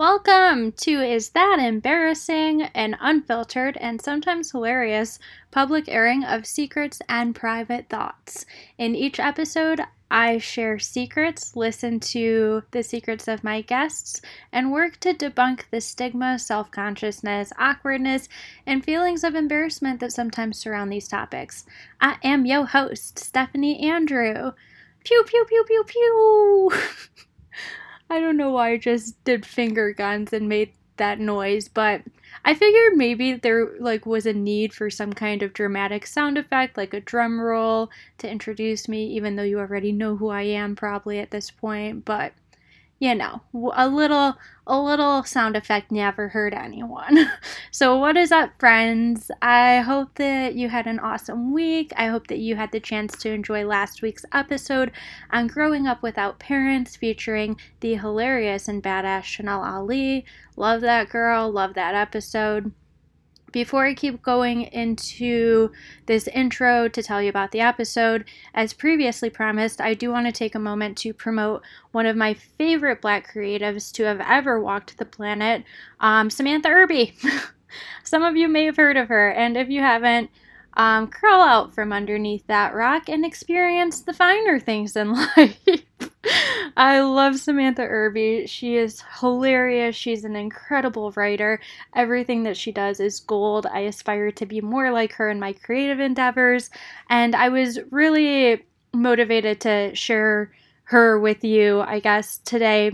Welcome to Is That Embarrassing? An unfiltered and sometimes hilarious public airing of secrets and private thoughts. In each episode, I share secrets, listen to the secrets of my guests, and work to debunk the stigma, self consciousness, awkwardness, and feelings of embarrassment that sometimes surround these topics. I am your host, Stephanie Andrew. Pew, pew, pew, pew, pew. I don't know why I just did finger guns and made that noise, but I figured maybe there like was a need for some kind of dramatic sound effect like a drum roll to introduce me even though you already know who I am probably at this point, but you know, a little a little sound effect never hurt anyone. so what is up friends? I hope that you had an awesome week. I hope that you had the chance to enjoy last week's episode on growing up without parents featuring the hilarious and badass Chanel Ali. Love that girl, love that episode. Before I keep going into this intro to tell you about the episode, as previously promised, I do want to take a moment to promote one of my favorite black creatives to have ever walked the planet, um, Samantha Irby. Some of you may have heard of her, and if you haven't, um, crawl out from underneath that rock and experience the finer things in life. I love Samantha Irby. She is hilarious. She's an incredible writer. Everything that she does is gold. I aspire to be more like her in my creative endeavors. And I was really motivated to share her with you, I guess, today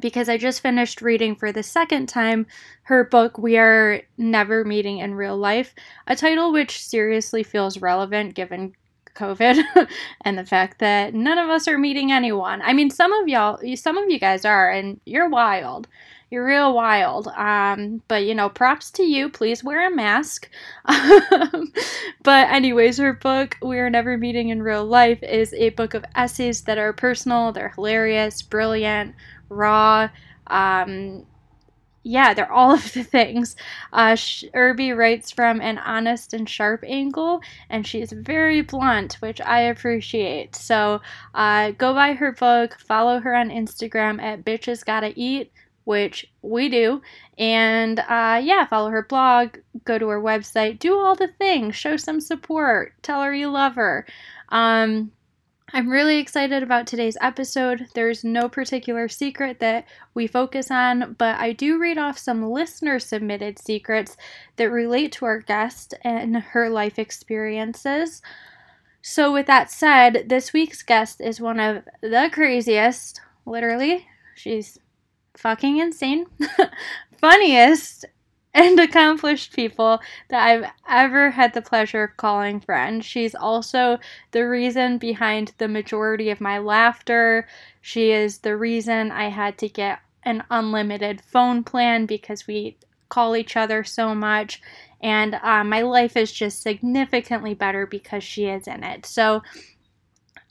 because I just finished reading for the second time her book, We Are Never Meeting in Real Life, a title which seriously feels relevant given COVID and the fact that none of us are meeting anyone. I mean, some of y'all, some of you guys are, and you're wild. You're real wild. Um, but you know, props to you. Please wear a mask. but, anyways, her book, We're Never Meeting in Real Life, is a book of essays that are personal, they're hilarious, brilliant, raw. Um, yeah, they're all of the things. Uh, Irby writes from an honest and sharp angle, and she's very blunt, which I appreciate. So uh, go buy her book, follow her on Instagram at Bitches Gotta Eat, which we do, and uh, yeah, follow her blog, go to her website, do all the things, show some support, tell her you love her. Um, I'm really excited about today's episode. There's no particular secret that we focus on, but I do read off some listener submitted secrets that relate to our guest and her life experiences. So, with that said, this week's guest is one of the craziest, literally, she's fucking insane, funniest, and accomplished people that I've ever had the pleasure of calling friend. She's also the reason behind the majority of my laughter. She is the reason I had to get an unlimited phone plan because we call each other so much. And uh, my life is just significantly better because she is in it. So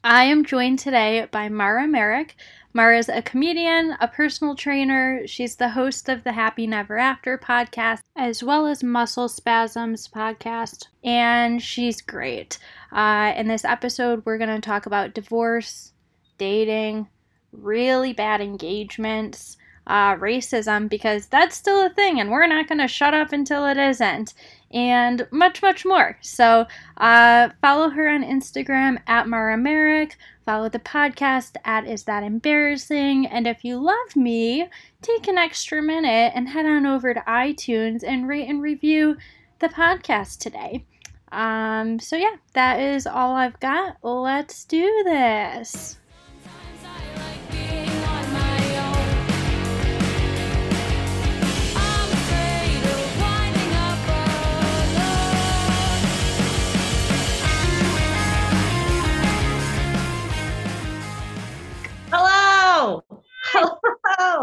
I am joined today by Mara Merrick. Mara's a comedian, a personal trainer. She's the host of the Happy Never After podcast, as well as Muscle Spasms podcast, and she's great. Uh, in this episode, we're going to talk about divorce, dating, really bad engagements, uh, racism, because that's still a thing, and we're not going to shut up until it isn't and much, much more. So uh, follow her on Instagram at Mara Merrick. Follow the podcast at Is That Embarrassing? And if you love me, take an extra minute and head on over to iTunes and rate and review the podcast today. Um, so, yeah, that is all I've got. Let's do this.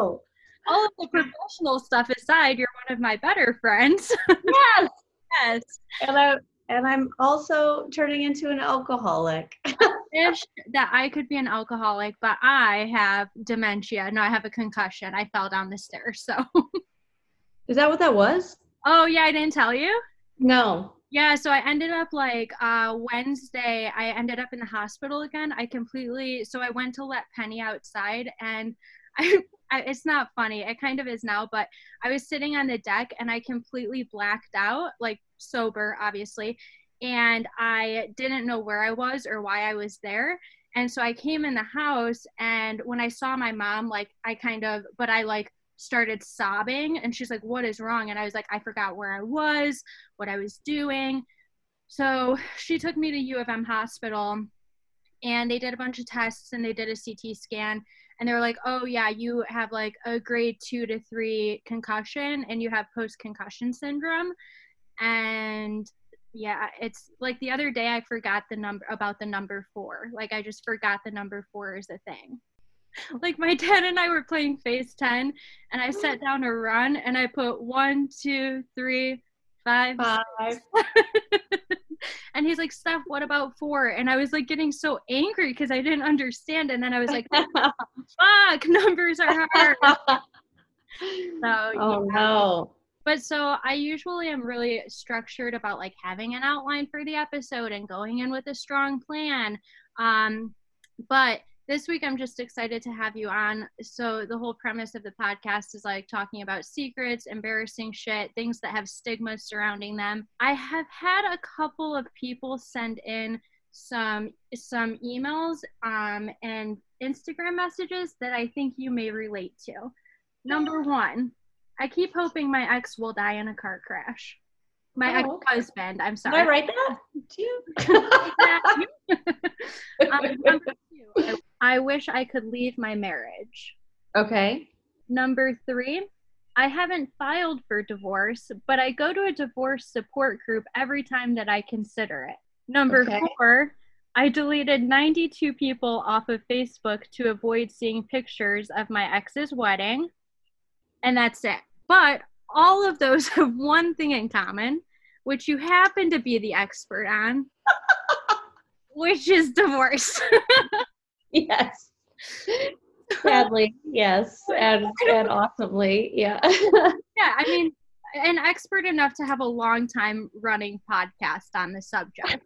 Hello. All of the professional stuff aside, you're one of my better friends. yes. yes. And I and I'm also turning into an alcoholic. wish that I could be an alcoholic, but I have dementia. No, I have a concussion. I fell down the stairs. So Is that what that was? Oh yeah, I didn't tell you? No. Yeah, so I ended up like uh, Wednesday, I ended up in the hospital again. I completely, so I went to let Penny outside and I, I, it's not funny. It kind of is now, but I was sitting on the deck and I completely blacked out, like sober, obviously, and I didn't know where I was or why I was there. And so I came in the house, and when I saw my mom, like I kind of, but I like started sobbing, and she's like, "What is wrong?" And I was like, "I forgot where I was, what I was doing." So she took me to U of M hospital, and they did a bunch of tests, and they did a CT scan, and they were like, "Oh yeah, you have like a grade two to three concussion, and you have post concussion syndrome." And yeah, it's like the other day I forgot the number about the number four. Like I just forgot the number four is a thing. Like my dad and I were playing Phase 10 and I set down a run and I put one, two, three, five. Five. and he's like, Steph, what about four? And I was like getting so angry because I didn't understand. And then I was like, fuck, numbers are hard. so, oh yeah. no but so I usually am really structured about like having an outline for the episode and going in with a strong plan. Um, but this week I'm just excited to have you on. So the whole premise of the podcast is like talking about secrets, embarrassing shit, things that have stigma surrounding them. I have had a couple of people send in some some emails um, and Instagram messages that I think you may relate to. Number one, I keep hoping my ex will die in a car crash. My oh, ex-husband. I'm sorry. Did I write that too? um, I wish I could leave my marriage. Okay. Number three, I haven't filed for divorce, but I go to a divorce support group every time that I consider it. Number okay. four, I deleted 92 people off of Facebook to avoid seeing pictures of my ex's wedding. And that's it. But all of those have one thing in common, which you happen to be the expert on, which is divorce. yes. Sadly, yes. And, and awesomely, yeah. yeah, I mean, an expert enough to have a long time running podcast on the subject.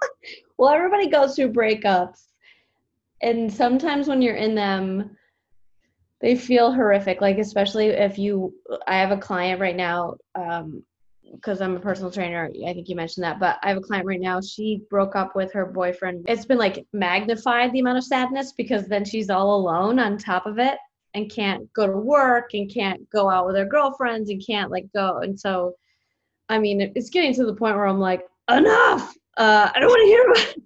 well, everybody goes through breakups. And sometimes when you're in them, they feel horrific like especially if you i have a client right now um because i'm a personal trainer i think you mentioned that but i have a client right now she broke up with her boyfriend it's been like magnified the amount of sadness because then she's all alone on top of it and can't go to work and can't go out with her girlfriends and can't like go and so i mean it's getting to the point where i'm like enough uh i don't want to hear about it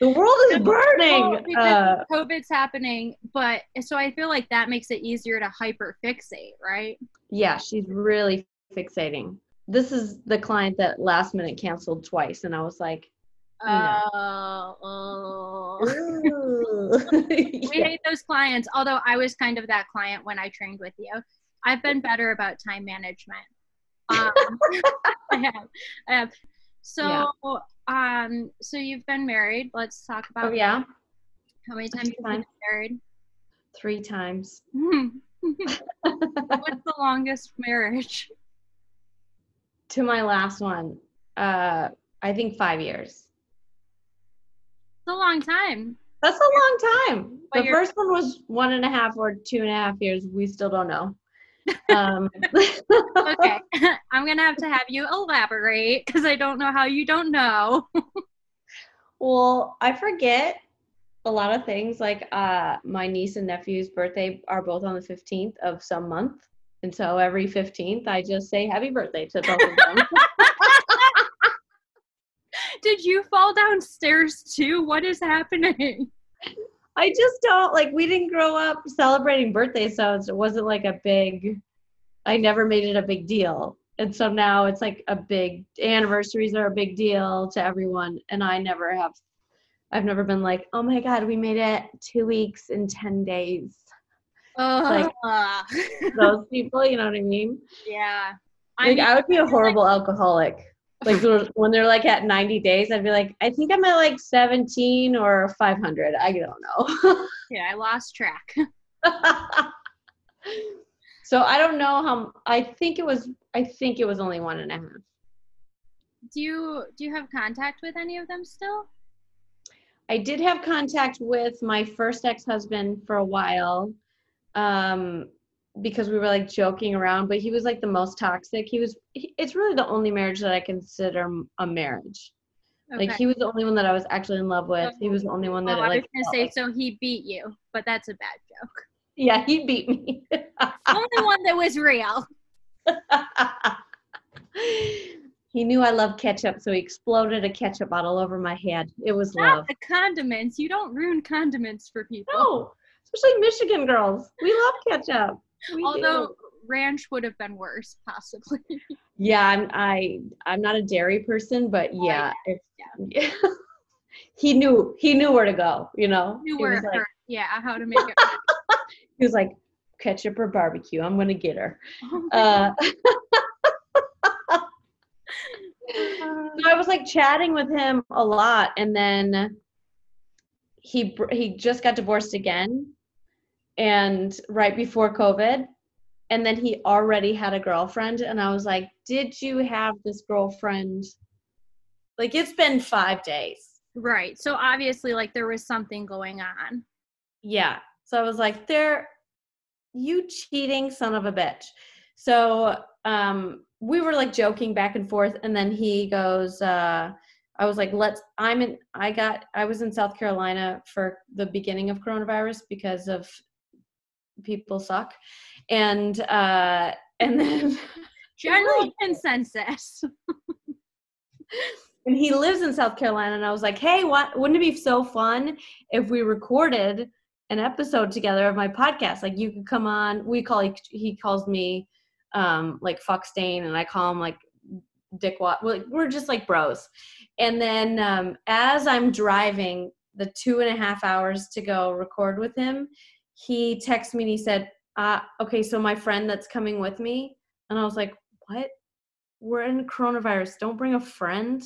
the world is burning. uh, COVID's happening, but so I feel like that makes it easier to hyper fixate, right? Yeah, she's really fixating. This is the client that last minute canceled twice, and I was like, no. oh, we yeah. hate those clients. Although I was kind of that client when I trained with you. I've been better about time management. Um, I have. I have. So, yeah. um, so you've been married. Let's talk about. Oh yeah. How many times have you been married? Three times. What's the longest marriage? To my last one, uh, I think five years. It's a long time. That's a long time. But the first one was one and a half or two and a half years. We still don't know. Um, okay, I'm gonna have to have you elaborate because I don't know how you don't know. well, I forget a lot of things. Like uh, my niece and nephew's birthday are both on the 15th of some month, and so every 15th I just say happy birthday to both of them. Did you fall downstairs too? What is happening? I just don't like we didn't grow up celebrating birthdays, so it wasn't like a big I never made it a big deal. And so now it's like a big anniversaries are a big deal to everyone and I never have I've never been like, "Oh my god, we made it 2 weeks in 10 days." Uh, like those people, you know what I mean? Yeah. I like mean, I would be a horrible like, alcoholic. Like when they're like at 90 days i'd be like i think i'm at like 17 or 500 i don't know. Yeah i lost track. So i don't know how i think it was i think it was only one and a half. Do you do you have contact with any of them still? I did have contact with my first ex-husband for a while um, because we were like joking around, but he was like the most toxic. He was, he, it's really the only marriage that I consider a marriage. Like he was the only one that I was actually in love with. He was the only one that oh, I, like. was gonna say like- so he beat you, but that's a bad joke. yeah, he beat me. Only one that was real. he knew I loved ketchup, so he exploded a ketchup bottle over my head. It was Not love. the condiments. You don't ruin condiments for people. No, especially Michigan girls. We love ketchup. We Although do. ranch would have been worse, possibly. yeah, I'm I I'm not a dairy person, but yeah, if, yeah. he knew he knew where to go. You know, you He were was like, hurt. Yeah, how to make it. he was like ketchup or barbecue. I'm gonna get her. Oh Uh, so I was like chatting with him a lot, and then he he just got divorced again, and right before COVID, and then he already had a girlfriend, and I was like, "Did you have this girlfriend?" Like it's been five days. right. So obviously, like there was something going on. Yeah. So I was like, there, you cheating son of a bitch. So um, we were like joking back and forth. And then he goes, uh, I was like, let's, I'm in, I got, I was in South Carolina for the beginning of coronavirus because of people suck. And, uh, and then, General consensus. and he lives in South Carolina. And I was like, hey, what, wouldn't it be so fun if we recorded an episode together of my podcast? Like you could come on. We call each, he calls me um like fuck stain, and I call him like Dick Wat. Well, we're just like bros. And then um, as I'm driving the two and a half hours to go record with him, he texted me and he said, uh, "Okay, so my friend that's coming with me," and I was like, "What? We're in coronavirus. Don't bring a friend."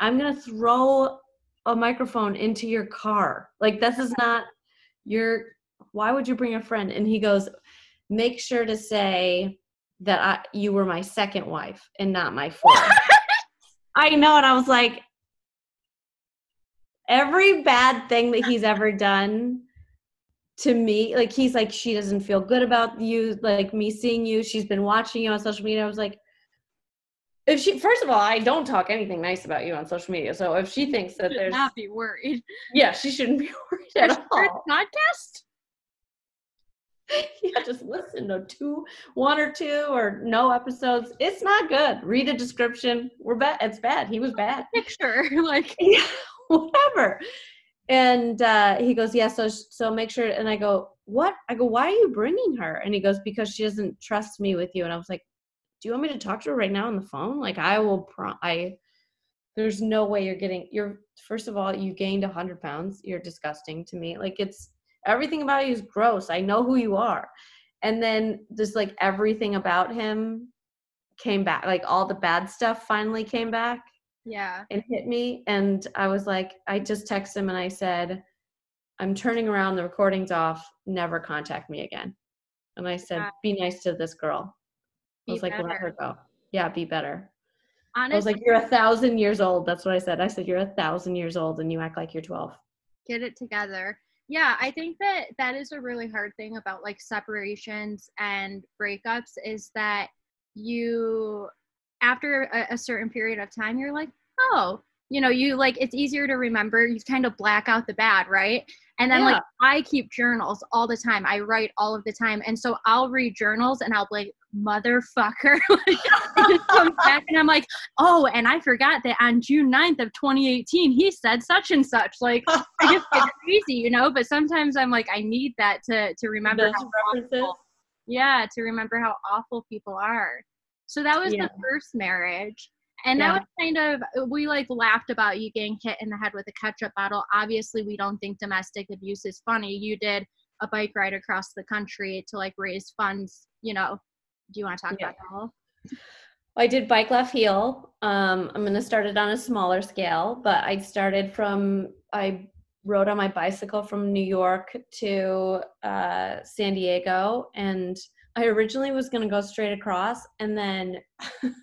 I'm gonna throw a microphone into your car. Like this is not your why would you bring a friend? And he goes, make sure to say that I you were my second wife and not my fourth. I know, and I was like, every bad thing that he's ever done to me, like he's like, she doesn't feel good about you, like me seeing you. She's been watching you on social media. I was like, if she first of all, I don't talk anything nice about you on social media. So if she thinks that Should there's not be worried. yeah, she shouldn't be worried at First all. podcast. yeah, just listen to two, one or two, or no episodes. It's not good. Read a description. We're bad. It's bad. He was bad. Picture like yeah, whatever. And uh, he goes, yeah. So so make sure. And I go, what? I go, why are you bringing her? And he goes, because she doesn't trust me with you. And I was like, do you want me to talk to her right now on the phone? Like I will. Pro- I. There's no way you're getting. You're first of all, you gained a hundred pounds. You're disgusting to me. Like it's everything about you is gross. I know who you are. And then just like everything about him came back. Like all the bad stuff finally came back yeah. It hit me. And I was like, I just texted him and I said, I'm turning around, the recording's off, never contact me again. And I said, Yeah. be nice to this girl. I was like, let her go. Yeah, be better. Honestly, I was like, you're a thousand years old. That's what I said. I said, you're a thousand years old and you act like you're 12. get it together. Yeah, I think that that is a really hard thing about like separations and breakups is that you after a, a certain period of time you're like, "Oh, you know, you like it's easier to remember. You kind of black out the bad, right? And then like I keep journals all the time. I write all of the time. And so I'll read journals and I'll be like, motherfucker. like, it just comes back and I'm like, oh, and I forgot that on June 9th of 2018, he said such and such. Like I just get crazy, you know, but sometimes I'm like, I need that to to remember how awful, yeah, to remember how awful people are. So that was Yeah. the first marriage. And Yeah. that was kind of we like laughed about you getting hit in the head with a ketchup bottle. Obviously, we don't think domestic abuse is funny. You did a bike ride across the country to like raise funds. You know, do you want to talk Yeah. about that? all? I did bike left heel. Um, I'm gonna start it on a smaller scale, but I started from I rode on my bicycle from New York to uh, San Diego, and I originally was gonna go straight across, and then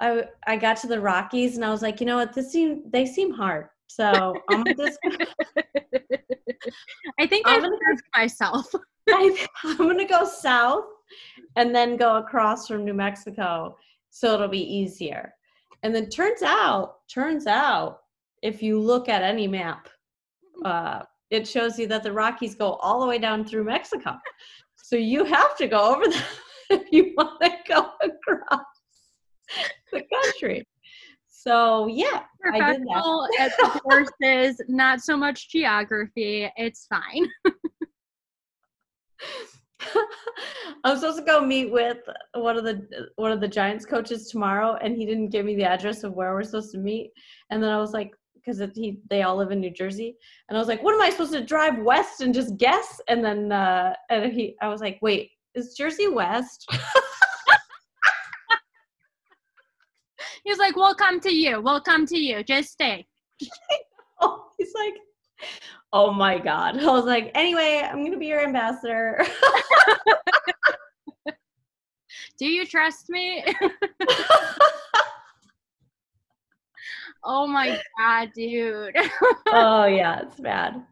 I I got to the Rockies, and I was like, you know what, this seem they seem hard, so I'm just I think I'm gonna- served myself. I, I'm gonna go south and then go across from New Mexico, so it'll be easier. And then turns out, turns out, if you look at any map, uh, it shows you that the Rockies go all the way down through Mexico. So you have to go over them if you want to go across the country. So yeah, I did Professional at the horses, not so much geography. It's fine. I'm supposed to go meet with one of the one of the Giants coaches tomorrow, and he didn't give me the address of where we're supposed to meet. And then I was like, because he they all live in New Jersey, and I was like, what am I supposed to drive west and just guess? And then uh, and he, I was like, wait, is Jersey west? He was like, We'll come to you. We'll come to you. Just stay. oh, he's like, oh my god. I was like, anyway, I'm gonna be your ambassador. Do you trust me? Oh my god, dude. oh yeah, it's bad.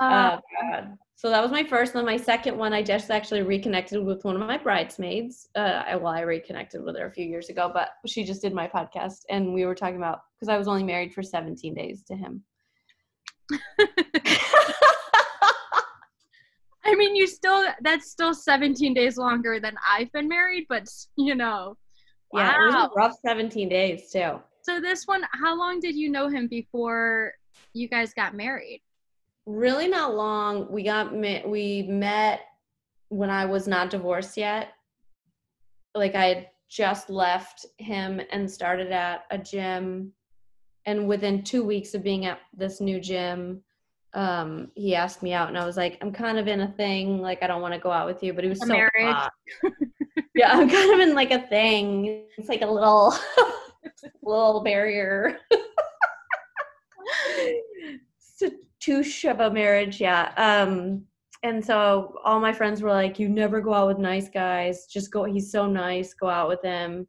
Uh, Oh god. So that was my first. Then my second one, I just actually reconnected with one of my bridesmaids. Uh, I, well, I reconnected with her a few years ago, but she just did my podcast, and we were talking about because I was only married for 17 days to him. I mean, you still, that's still 17 days longer than I've been married, but you know. Yeah, it was a rough 17 days too. So, this one, how long did you know him before you guys got married? Really not long. We got met, we met when I was not divorced yet. Like I had just left him and started at a gym and within 2 weeks of being at this new gym um he asked me out and I was like I'm kind of in a thing like I don't want to go out with you but he was A so marriage. hot. yeah, I'm kind of in like a thing. It's like a little little barrier. it's touche of a marriage, yeah. Um, and so all my friends were like, "You never go out with nice guys. Just go. He's so nice. Go out with him."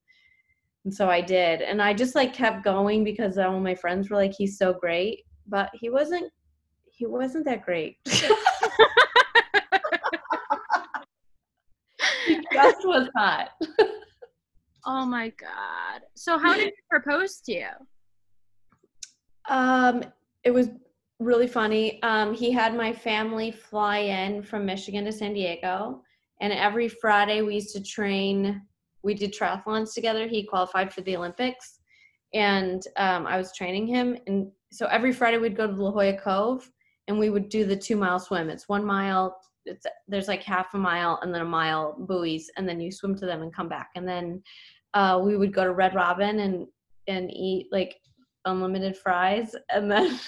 And so I did, and I just like kept going because all my friends were like, "He's so great," but he wasn't. He wasn't that great. he just was hot. Oh my God. So, how did he propose to you? Um, it was really funny. Um, he had my family fly in from Michigan to San Diego, and every Friday we used to train. We did triathlons together. He qualified for the Olympics, and um, I was training him. And so every Friday we'd go to La Jolla Cove, and we would do the two mile swim. It's one mile. It's there's like half a mile and then a mile buoys, and then you swim to them and come back. And then uh, we would go to Red Robin and and eat like unlimited fries, and then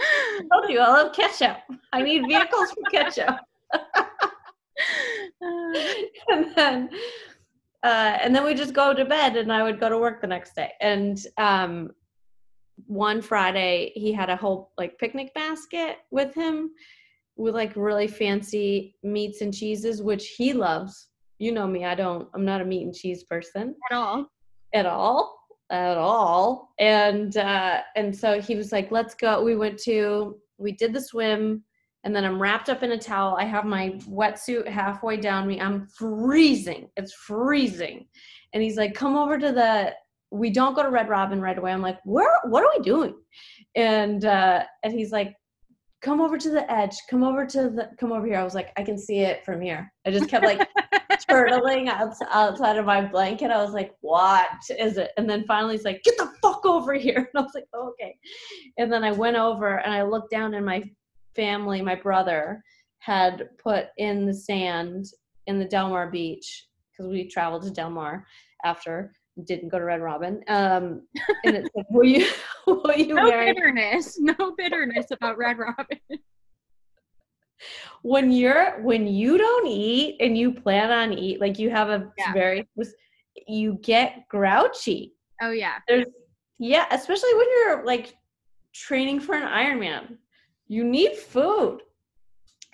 I told you I love ketchup. I need vehicles for ketchup. and then uh, and then we just go to bed and I would go to work the next day. And um, one Friday he had a whole like picnic basket with him with like really fancy meats and cheeses, which he loves. You know me, I don't I'm not a meat and cheese person. At all. at all. At all. And uh and so he was like let's go. We went to we did the swim and then i'm wrapped up in a towel. I have my wetsuit halfway down me. I'm freezing. It's freezing. And he's like come over to the we don't go to red robin right away. I'm like where what are we doing? And uh and he's like come over to the edge. Come over to the come over here. I was like i can see it from here. I just kept like turtling outside of my blanket. I was like, what is it? And then finally he's like, get the fuck over here. And I was like, oh, okay. And then I went over and I looked down and my family, my brother, had put in the sand in the Del Mar beach because we traveled to Del Mar after didn't go to Red Robin. Um, and it's said, will you, will you No marry bitterness. No bitterness about Red Robin. when you're when you don't eat and you plan on eat like you have a Yeah. very you get grouchy. Oh, yeah. there's yeah especially when you're like training for an ironman. You need food.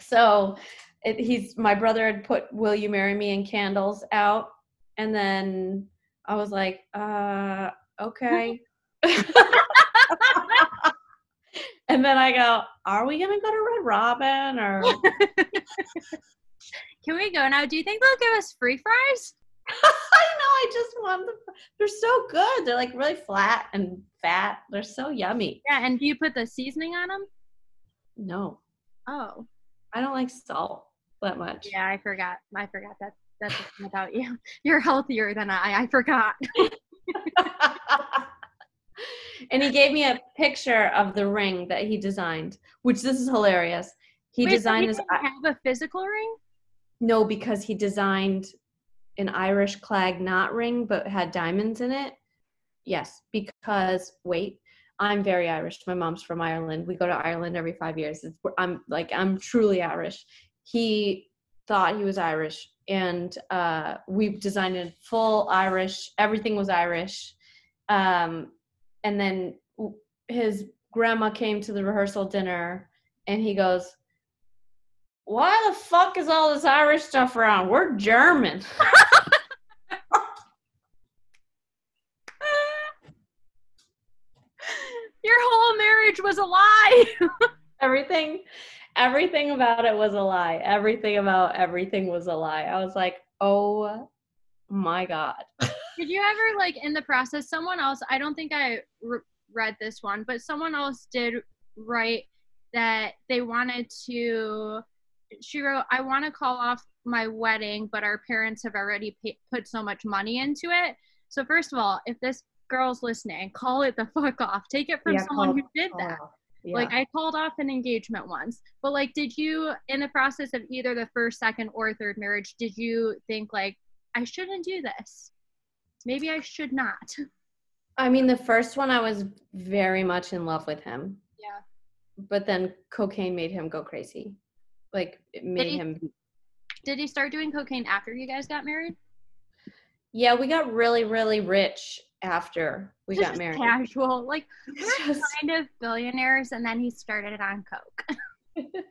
So it, he's my brother had put will you marry me? and candles out. And then i was like uh okay and then I go, Are we gonna go to Red Robin or Can we go now? Do you think they'll give us free fries? I know, I just want them. They're so good. They're like really flat and fat. They're so yummy. Yeah, and do you put the seasoning on them? No, Oh, I don't like salt that much. yeah, I forgot. I forgot that. That's about you. You're healthier than I. I forgot. And he gave me a picture of the ring that he designed, which this is hilarious. He Wait, so designed he this. have a physical ring? No, because he designed an Irish clag knot ring, but had diamonds in it. Yes, because wait, I'm very Irish. My mom's from Ireland. We go to Ireland every five years. It's, I'm like I'm truly Irish. He thought he was Irish, and uh, we designed it full Irish. Everything was Irish. Um, and then his grandma came to the rehearsal dinner, and he goes, "Why the fuck is all this Irish stuff around? We're German." Your whole marriage was a lie. everything everything about it was a lie everything about everything was a lie i was like oh my god Did you ever like in the process? Someone else. I don't think I re- read this one, but someone else did write that they wanted to. She wrote, "I want to call off my wedding, but our parents have already pay- put so much money into it." So first of all, if this girl's listening, call it the fuck off. Take it from Yeah, someone call- who did that. Yeah. Like I called off an engagement once, but like, did you, in the process of either the first, second, or third marriage, did you think like, I shouldn't do this? Maybe I should not. i mean the first one i was very much in love with him Yeah. but then cocaine made him go crazy like it made he- him Did he start doing cocaine after you guys got married? yeah we got really really rich after we got married Casual, like we're just- kind of billionaires, and then he started on coke.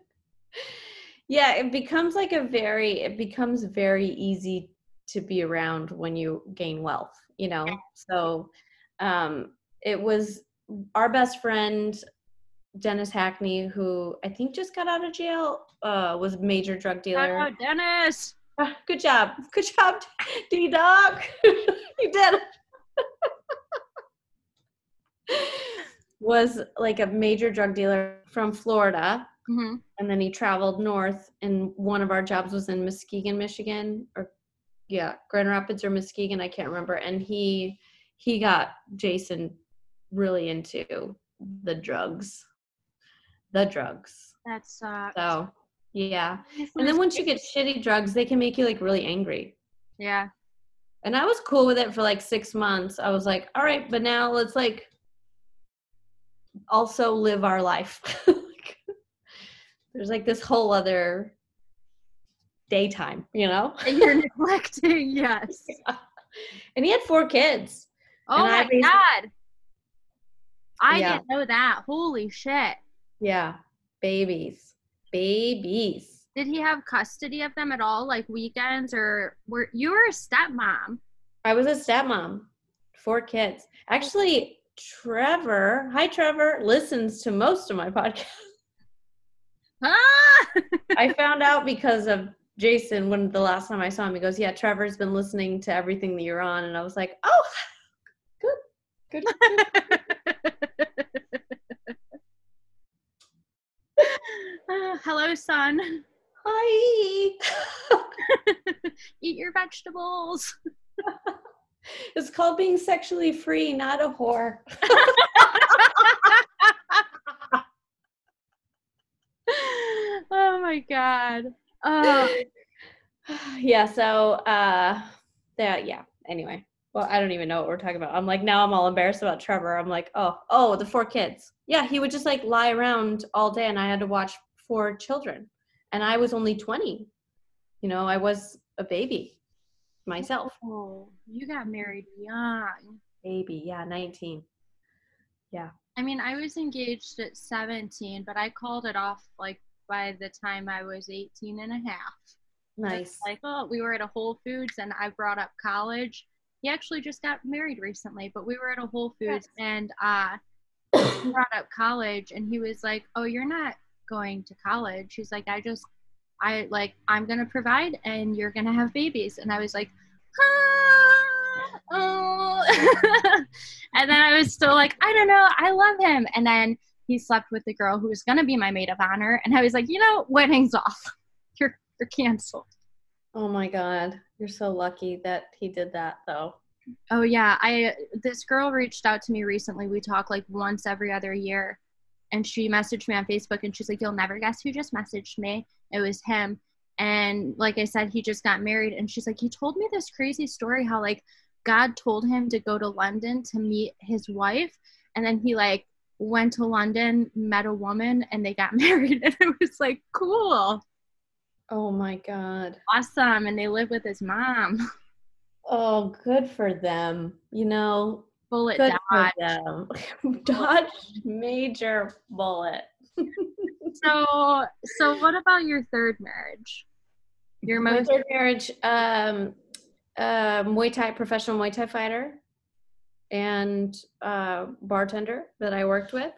yeah it becomes like a very it becomes very easy to be around when you gain wealth you know? So um it was our best friend dennis hackney who i think just got out of jail uh was a major drug dealer. Oh, Dennis. Ah, good job. Good job d dog. You did was like a major drug dealer from florida. Hmm and then he traveled north and one of our jobs was in muskegon michigan or yeah grand rapids or muskegon i can't remember and he he got jason really into the drugs. The drugs. That sucks. so yeah. And then once you get shitty drugs they can make you like really angry. Yeah, and i was cool with it for like six months. I was like all right but now let's like also live our life. There's like this whole other daytime you know And you're neglecting. Yes. and he had four kids Oh And I my god. I Yeah. didn't know that. Holy shit. yeah babies babies Did he have custody of them at all, like weekends, or were you were a stepmom? i was a stepmom four kids actually trevor hi trevor listens to most of my podcast Ah! I found out because of Jason when the last time I saw him. He goes, "Yeah, Trevor's been listening to everything that you're on," and I was like, "Oh, good, good." Ah, hello, son. Hi. Eat your vegetables. it's called being sexually free, not a whore. oh my god. Oh, yeah. So, uh, that yeah. Anyway, well, I don't even know what we're talking about. I'm like now I'm all embarrassed about Trevor. I'm like, oh, oh, the four kids. Yeah, he would just like lie around all day, and I had to watch four children, and I was only 20. You know, I was a baby myself. oh, you got married young. Baby, yeah, 19. Yeah. I mean, I was engaged at 17, but I called it off like by the time I was 18 and a half. Nice. Like, oh, we were at a Whole Foods and I brought up college. He actually just got married recently, but we were at a Whole Foods and uh brought up college and he was like, "Oh, you're not going to college." He's like, "I just I like I'm going to provide and you're going to have babies." And I was like, ah, "Oh." and then I was still like, "I don't know. I love him." And then he slept with the girl who was going to be my maid of honor and I was like, "You know, wedding's off. You're you're canceled." Oh my god. You're so lucky that he did that though. Oh yeah, I this girl reached out to me recently. We talk like once every other year, and she messaged me on Facebook, and she's like, "You'll never guess who just messaged me." It was him, and like I said, he just got married, and she's like, he told me this crazy story how like God told him to go to London to meet his wife, and then he like went to London, met a woman, and they got married, and it was like cool. Oh my god. Awesome, and they live with his mom. Oh, good for them. You know, bullet good dodge. for them. dodge major bullet. so, so what about your third marriage? Your most My third marriage, um, uh, Muay Thai professional Muay Thai fighter, and uh, bartender that I worked with,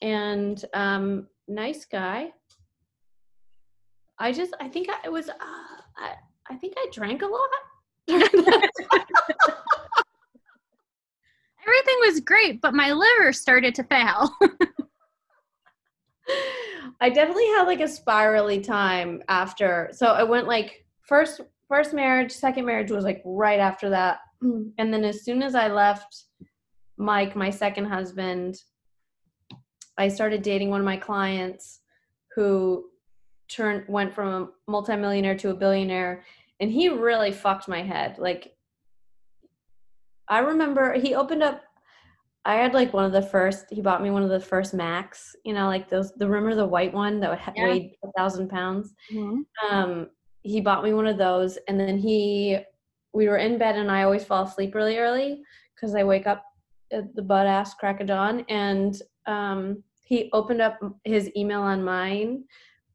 and um, nice guy. I just, I think I was, uh, I, I think I drank a lot Everything was great, but my liver started to fail. I definitely had like a spirally time after. So I went like first first marriage, second marriage was like right after that. And then as soon as I left Mike, my second husband, I started dating one of my clients who turned went from a multimillionaire to a billionaire and he really fucked my head. Like I remember he opened up I had like one of the first he bought me one of the first Macs, you know, like those the remember the white one that yeah. weighed a thousand pounds. Mm-hmm. Um he bought me one of those and then he we were in bed and I always fall asleep really early because I wake up at the butt ass crack of dawn and um he opened up his email on mine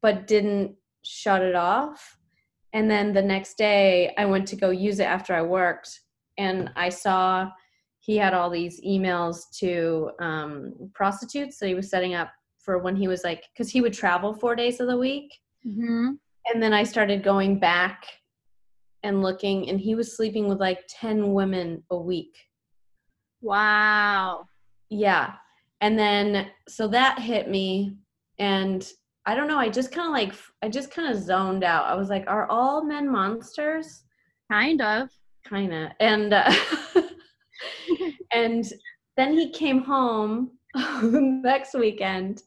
but didn't shut it off and then the next day, I went to go use it after I worked, and I saw he had all these emails to um, prostitutes that he was setting up for when he was like, because he would travel four days of the week. Mm-hmm. And then I started going back and looking, and he was sleeping with like 10 women a week. Wow. Yeah. And then, so that hit me. And I don't know. I just kind of like, I just kind of zoned out. I was like, are all men monsters? Kind of. Kind of. And, uh, and then he came home next weekend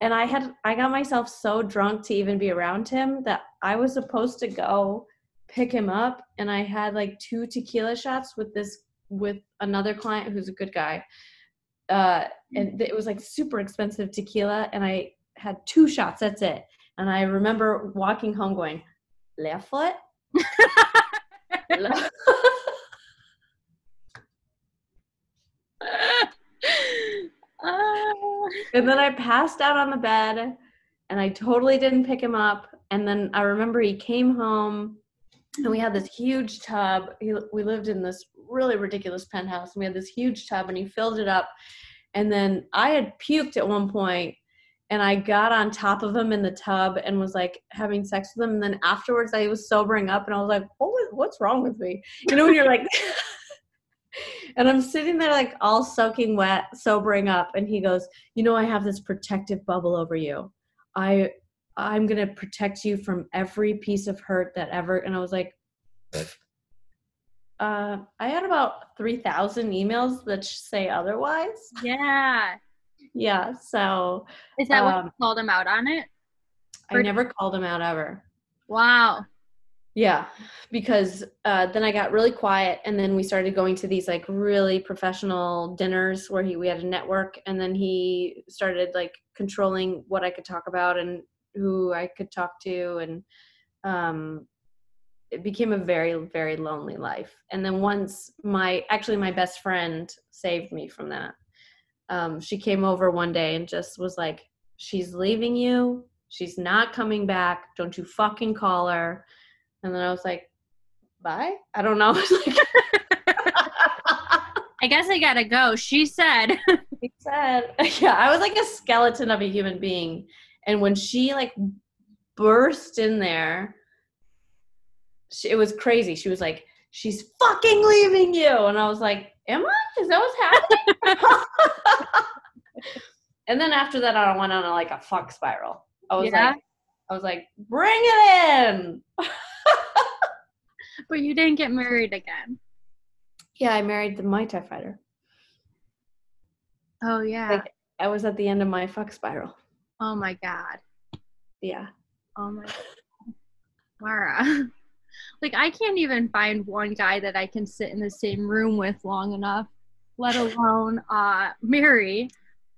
and I had, I got myself so drunk to even be around him that I was supposed to go pick him up. And I had like two tequila shots with this, with another client who's a good guy. Uh, and it was like super expensive tequila. And I, had two shots. That's it. And I remember walking home going, left foot. and then I passed out on the bed and I totally didn't pick him up. And then I remember he came home and we had this huge tub. We lived in this really ridiculous penthouse and we had this huge tub and he filled it up. And then I had puked at one point and I got on top of him in the tub and was like having sex with him. And then afterwards, I was sobering up and I was like, what, what's wrong with me? You know, when you're like, and I'm sitting there like all soaking wet, sobering up. And he goes, you know, I have this protective bubble over you. I, I'm going to protect you from every piece of hurt that ever. And I was like, uh, I had about 3,000 emails that say otherwise. Yeah yeah. So is that um, what you called him out on it? I never called him out ever. Wow. Yeah, because uh, then I got really quiet, and then we started going to these like really professional dinners where he we had a network, and then he started like controlling what I could talk about and who I could talk to, and um, it became a very very lonely life. And then once my actually my best friend saved me from that um, she came over one day and just was like, She's leaving you. She's not coming back. Don't you fucking call her. And then I was like, Bye. I don't know. I guess I gotta go. She said. He said, yeah, I was like a skeleton of a human being. And when she like burst in there, she, it was crazy. She was like, she's fucking leaving you. And I was like, am I? Is that what's happening? and then after that, I went on a, like a fuck spiral. I was Yeah? like, I was like, bring it in. But you didn't get married again. Yeah, I married the Muay Thai fighter. Oh yeah. Like, I was at the end of my fuck spiral. Oh my god. Yeah. Oh my god. Mara. Like I can't even find one guy that I can sit in the same room with long enough, let alone uh marry.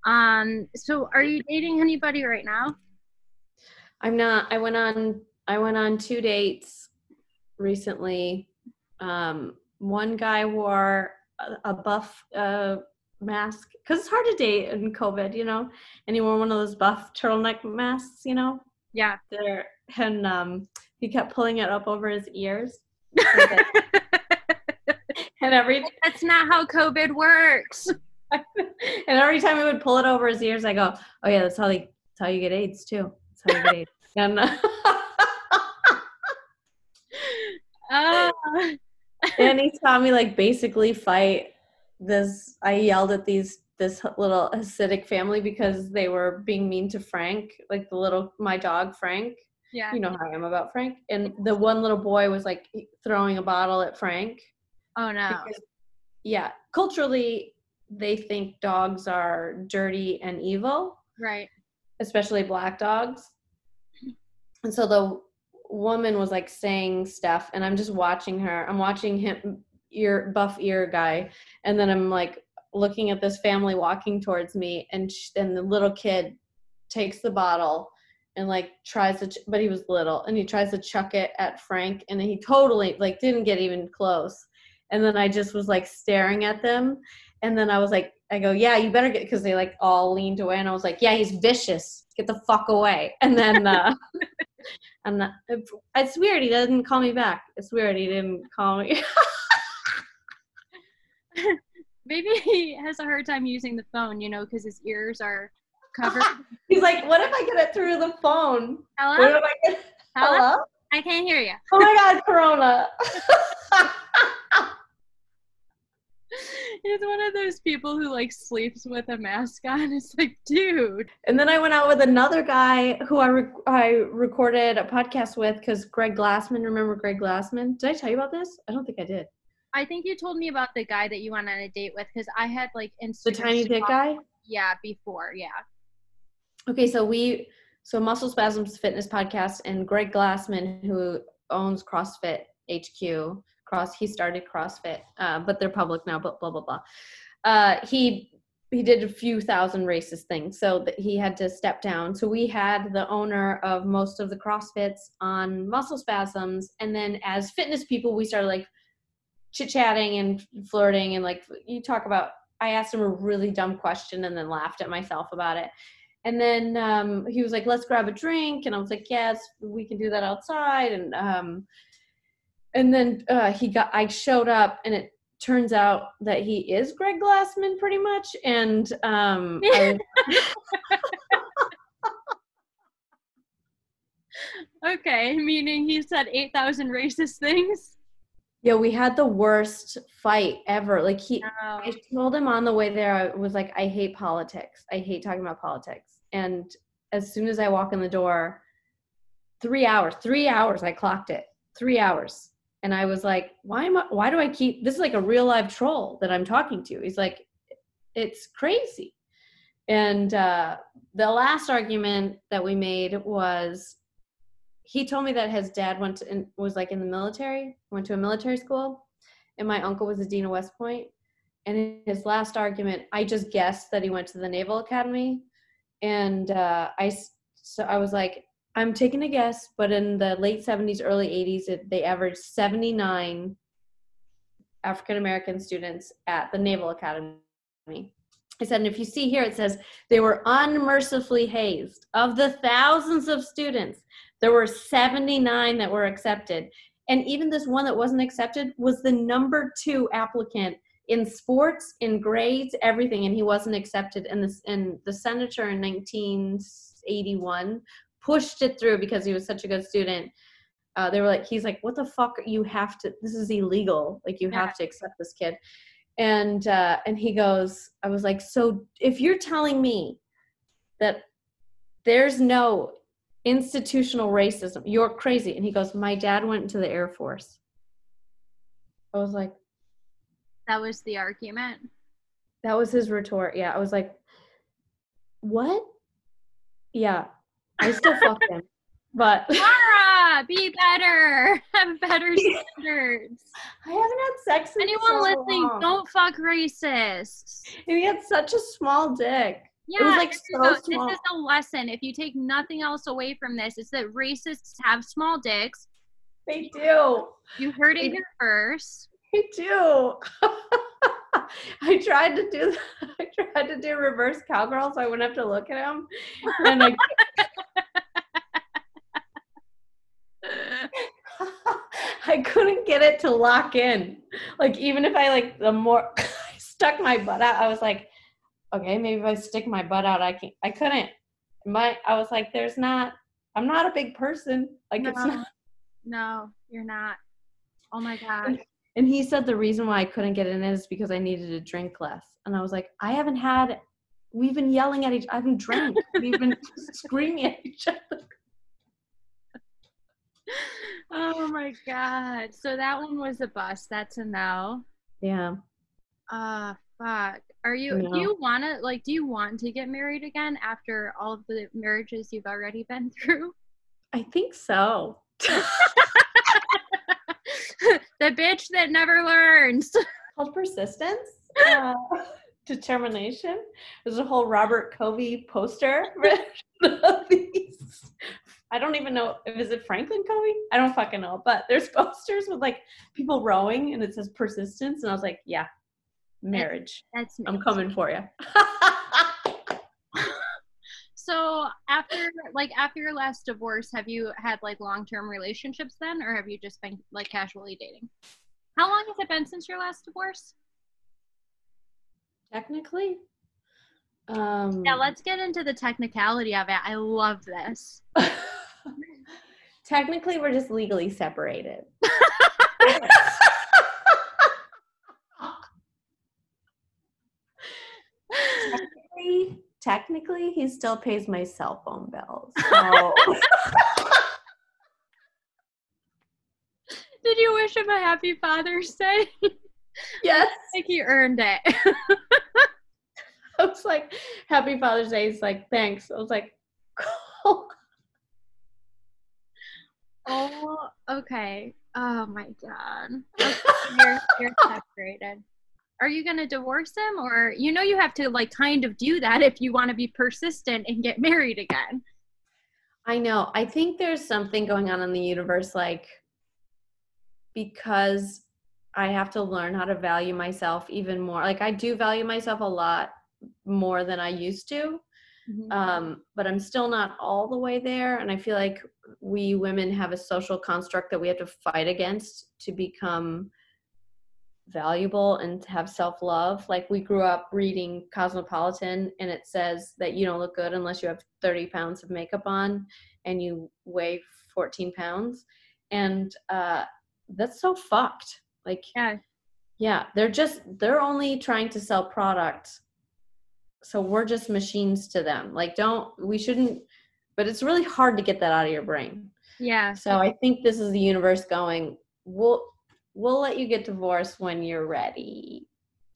Um so are you dating anybody right now? I'm not. I went on. I went on two dates recently. Um, one guy wore a, a buff uh, mask because it's hard to date in COVID, you know. And he wore one of those buff turtleneck masks, you know. Yeah. There and um, he kept pulling it up over his ears. and every That's not how COVID works. and every time he would pull it over his ears, I go, "Oh yeah, that's how they, that's how you get AIDS too. That's how you get AIDS." And uh, Oh, and he saw me like basically fight this i yelled at these this little hasidic family because they were being mean to frank like the little my dog frank yeah. you know how i am about frank and the one little boy was like throwing a bottle at frank Oh no. because, yeah culturally they think dogs are dirty and evil Right. especially black dogs. And so the woman was like saying stuff, and I'm just watching her. I'm watching him, ear buff ear guy, and then I'm like looking at this family walking towards me, and sh- and the little kid takes the bottle and like tries to, ch- but he was little, and he tries to chuck it at Frank, and he totally like didn't get even close. And then I just was like staring at them, and then I was like, I go, yeah, you better get because they like all leaned away, and I was like, yeah, he's vicious. Get the fuck away. And then uh, I'm not. It's weird. He doesn't call me back. It's weird. He didn't call me. Maybe he has a hard time using the phone, you know, because his ears are covered. He's like, what if I get it through the phone? What Hello? if I get? Hello? Hello? I can't hear you. Oh my God, Corona. He's one of those people who like sleeps with a mask on. It's like, dude. and then I went out with another guy who I re- I recorded a podcast with because Greg Glassman. Remember Greg Glassman? Did I tell you about this? I don't think I did. I think you told me about the guy that you went on a date with because I had like Instagram. The tiny dick guy. Yeah, before. Yeah. Okay, so we so Muscle Spasms Fitness Podcast and Greg Glassman, who owns CrossFit HQ, Cross he started CrossFit, uh, but they're public now. But blah blah blah. Uh, he he did a few thousand racist things, so that he had to step down. So we had the owner of most of the CrossFits on Muscle Spasms, and then as fitness people, we started like chit chatting and flirting, and like you talk about. I asked him a really dumb question and then laughed at myself about it. And then um, he was like, "Let's grab a drink," and I was like, "Yes, we can do that outside." And um, and then uh, he got. I showed up, and it turns out that he is Greg Glassman, pretty much. And um, I Okay, meaning he said 8,000 racist things. Yeah, we had the worst fight ever. Like he, Oh. I told him on the way there, I was like, I hate politics. I hate talking about politics. And as soon as I walk in the door, three hours, three hours, I clocked it, three hours. And I was like, why am I, why do I keep, this is like a real live troll that I'm talking to. He's like, it's crazy. And uh, the last argument that we made was he told me that his dad went to, in, was like in the military, went to a military school, and my uncle was a dean of West Point. And in his last argument, I just guessed that he went to the Naval Academy, and uh, I so I was like, I'm taking a guess, but in the late 70s, early 80s, it, they averaged 79 African American students at the Naval Academy. I said, and if you see here, it says they were unmercifully hazed. Of the thousands of students, there were 79 that were accepted. And even this one that wasn't accepted was the number two applicant in sports, in grades, everything, and he wasn't accepted. And this and the senator in 1981 pushed it through because he was such a good student. Uh, they were like, he's like, what the fuck? You have to. This is illegal. Like you have to accept this kid. And uh, and he goes, I was like, so if you're telling me that there's no institutional racism, you're crazy. And he goes, my dad went into the Air Force. I was like, that was the argument. That was his retort. Yeah, I was like, what? Yeah, I still fuck him, but Laura, be better. Have better standards. I haven't had sex. In Anyone so listening, long. don't fuck racists. He had such a small dick. Yeah, was, like, this, so is a, small. this is a lesson. If you take nothing else away from this, it's that racists have small dicks. They do. You heard it here first. They do. I tried to do. I tried to do reverse cowgirl, so I wouldn't have to look at him. And I, I couldn't get it to lock in. Like even if I like the more I stuck my butt out, I was like, okay, maybe if I stick my butt out, I can. I couldn't. My I was like, there's not. I'm not a big person. Like it's not. No, you're not. Oh my god. And he said the reason why I couldn't get in is because I needed to drink less. And I was like, I haven't had. We've been yelling at each. I haven't drank. We've been screaming at each other. Oh my god. So that one was a bust. That's a no. Yeah. Uh fuck. Are you No. do you wanna like do you want to get married again after all of the marriages you've already been through? I think so. the bitch that never learns. called persistence, uh, determination. There's a whole Robert Covey poster. I don't even know if is it Franklin Covey. I don't fucking know, but there's posters with like people rowing, and it says persistence, and I was like, yeah, marriage. That's me. I'm coming for you. So after like after your last divorce, have you had like long term relationships then, or have you just been like casually dating? How long has it been since your last divorce? Technically, um, Yeah, let's get into the technicality of it. I love this. Technically, we're just legally separated. technically, technically, he still pays my cell phone bills. So Did you wish him a happy Father's Day? yes, I think he earned it. I was like, "Happy Father's Day." He's like, "Thanks." I was like, "Cool." oh, okay. Oh my god. Okay, you're, you're separated. Are you gonna divorce him, or you know you have to like kind of do that if you want to be persistent and get married again? I know. I think there's something going on in the universe, like because I have to learn how to value myself even more. Like I do value myself a lot more than I used to, um, but I'm still not all the way there. And I feel like we women have a social construct that we have to fight against to become valuable and to have self love. Like we grew up reading Cosmopolitan, and it says that you don't look good unless you have 30 pounds of makeup on and you weigh 14 pounds. And uh, that's so fucked. Like, yeah. yeah, they're just, they're only trying to sell product. So we're just machines to them. Like, don't, we shouldn't, but it's really hard to get that out of your brain. Yeah. So I think this is the universe going, we'll, we'll let you get divorced when you're ready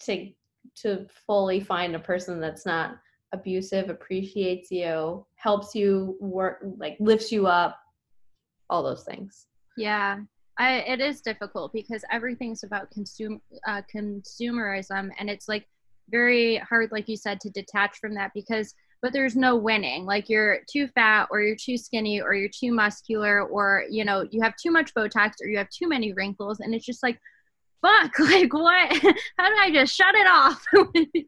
to, to fully find a person that's not abusive, appreciates you, helps you work, like lifts you up, all those things. Yeah, I, it is difficult because everything's about consume uh, consumerism, and it's like very hard, like you said, to detach from that because. But there's no winning. Like you're too fat, or you're too skinny, or you're too muscular, or you know you have too much Botox, or you have too many wrinkles, and it's just like, fuck, like what? How do I just shut it off?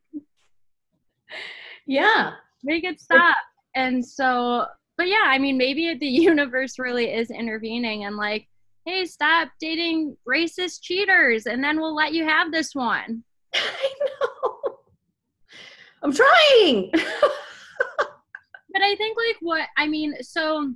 Yeah. make it stop. And so, but yeah, I mean, maybe the universe really is intervening and like, hey, stop dating racist cheaters, and then we'll let you have this one. I know. I'm trying. But I think like what I mean, so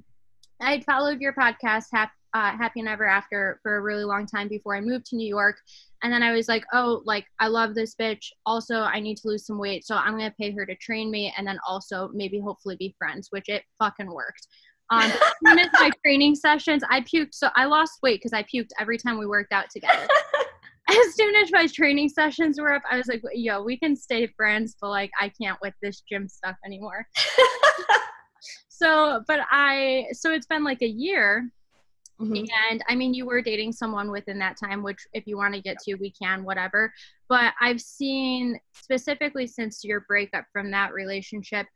I followed your podcast, Hap, uh, Happy and Ever After, for a really long time before I moved to New York, and then I was like, oh, like I love this bitch. Also, I need to lose some weight, so I'm gonna pay her to train me, and then also maybe hopefully be friends, which it fucking worked. Um, as soon as my training sessions, I puked. So I lost weight because I puked every time we worked out together. as soon as my training sessions were up, I was like, yo, we can stay friends, but like, I can't with this gym stuff anymore. so, but I, so it's been like a year. Mm-hmm. And I mean, you were dating someone within that time, which if you want to get to, we can, whatever. But I've seen specifically since your breakup from that relationship,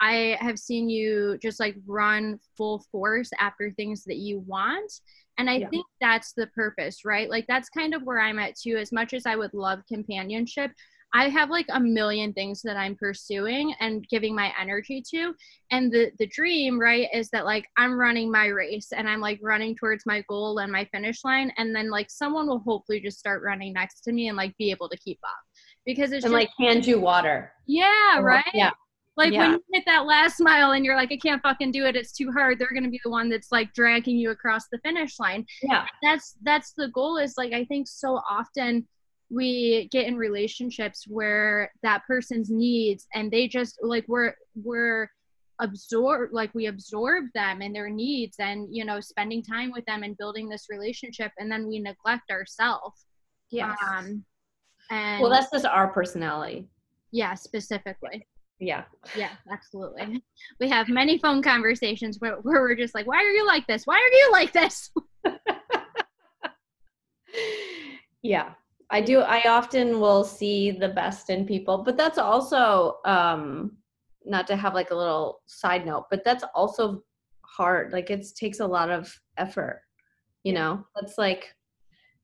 I have seen you just like run full force after things that you want. And I yeah. think that's the purpose, right? Like that's kind of where I'm at too. As much as I would love companionship, I have like a million things that I'm pursuing and giving my energy to. And the the dream, right, is that like I'm running my race and I'm like running towards my goal and my finish line and then like someone will hopefully just start running next to me and like be able to keep up. Because it's and just, like hand you water. Yeah, right? Yeah. Like yeah. when you hit that last mile and you're like, I can't fucking do it, it's too hard, they're gonna be the one that's like dragging you across the finish line. Yeah. That's that's the goal is like I think so often we get in relationships where that person's needs and they just like we're we're absorb like we absorb them and their needs and you know spending time with them and building this relationship and then we neglect ourselves yeah um and well that's just our personality yeah specifically yeah. Yeah, absolutely. We have many phone conversations where, where we're just like, why are you like this? Why are you like this? yeah. I do I often will see the best in people, but that's also um not to have like a little side note, but that's also hard. Like it takes a lot of effort. You know, that's like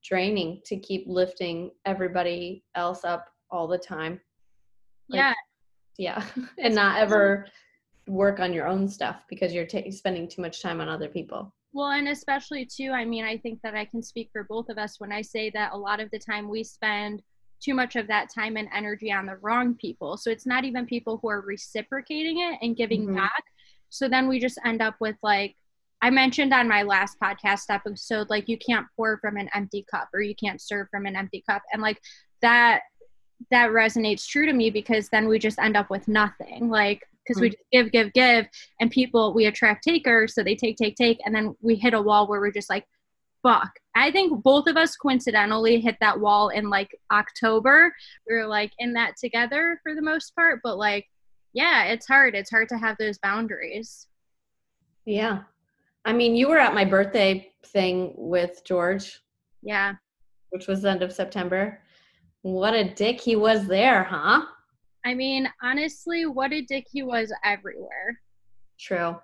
draining to keep lifting everybody else up all the time. Like, yeah, yeah. And not ever work on your own stuff because you're t- spending too much time on other people. Well and especially too i mean i think that i can speak for both of us when i say that a lot of the time we spend too much of that time and energy on the wrong people. So it's not even people who are reciprocating it and giving mm-hmm. back. So then we just end up with like I mentioned on my last podcast episode, like you can't pour from an empty cup or you can't serve from an empty cup. And like that that resonates true to me because then we just end up with nothing. Like because we hmm. just give give give and people we attract takers so they take take take and then we hit a wall where we're just like fuck. I think both of us coincidentally hit that wall in like october. We were like in that together for the most part but like yeah it's hard. It's hard to have those boundaries. Yeah. I mean you were at my birthday thing with george. Yeah. Which was the end of september what a dick he was there, huh? I mean, honestly, what a dick he was everywhere. True.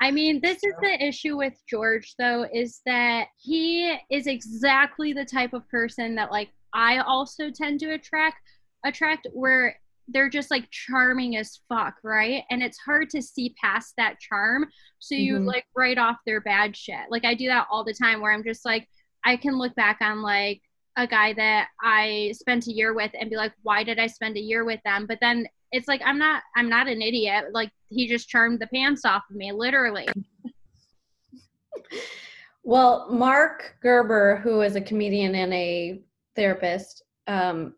I mean, this is the issue with George, though, is that he is exactly the type of person that, like, I also tend to attract, attract where they're just like charming as fuck, right? And it's hard to see past that charm. So you mm-hmm. like write off their bad shit. Like I do that all the time where I'm just like, I can look back on like a guy that I spent a year with and be like, why did I spend a year with them? But then it's like I'm not I'm not an idiot. Like he just charmed the pants off of me, literally. well, Mark Gerber, who is a comedian and a therapist, um,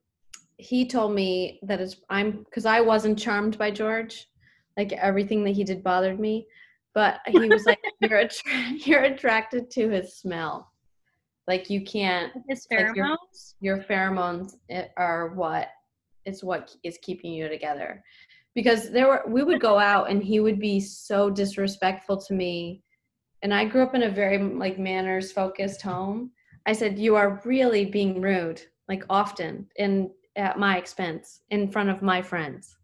he told me that it's I'm because I wasn't charmed by George. Like everything that he did bothered me. But he was like, You're attra- you're attracted to his smell. Like you can't. His pheromones. Like your, your, pheromones are what is what is keeping you together. Because there were we would go out and he would be so disrespectful to me, and I grew up in a very like manners focused home. I said you are really being rude, like often, and at my expense in front of my friends,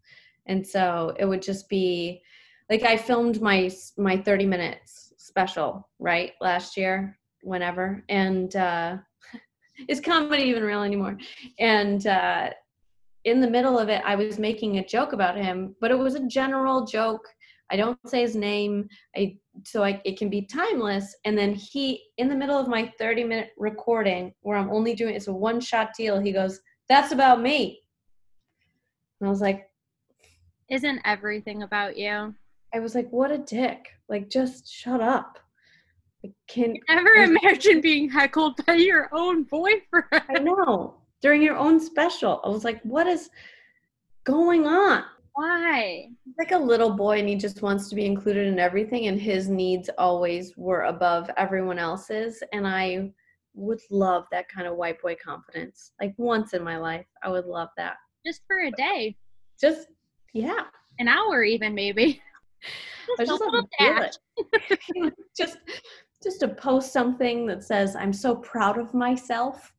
and so it would just be like I filmed my my 30 minutes special right last year whenever and uh is comedy even real anymore and uh in the middle of it i was making a joke about him but it was a general joke i don't say his name i so I, it can be timeless and then he in the middle of my 30 minute recording where i'm only doing it's a one shot deal he goes that's about me And I was like, Isn't everything about you? I was like, what a dick. Like, just shut up. I can Never imagine being heckled by your own boyfriend. I know. During your own special. I was like, what is going on? Why? He's like a little boy and he just wants to be included in everything and his needs always were above everyone else's and I would love that kind of white boy confidence. Like once in my life, I would love that. Just for a day, Just yeah. an hour, even maybe. I Just just dash. just just to post something that says I'm so proud of myself.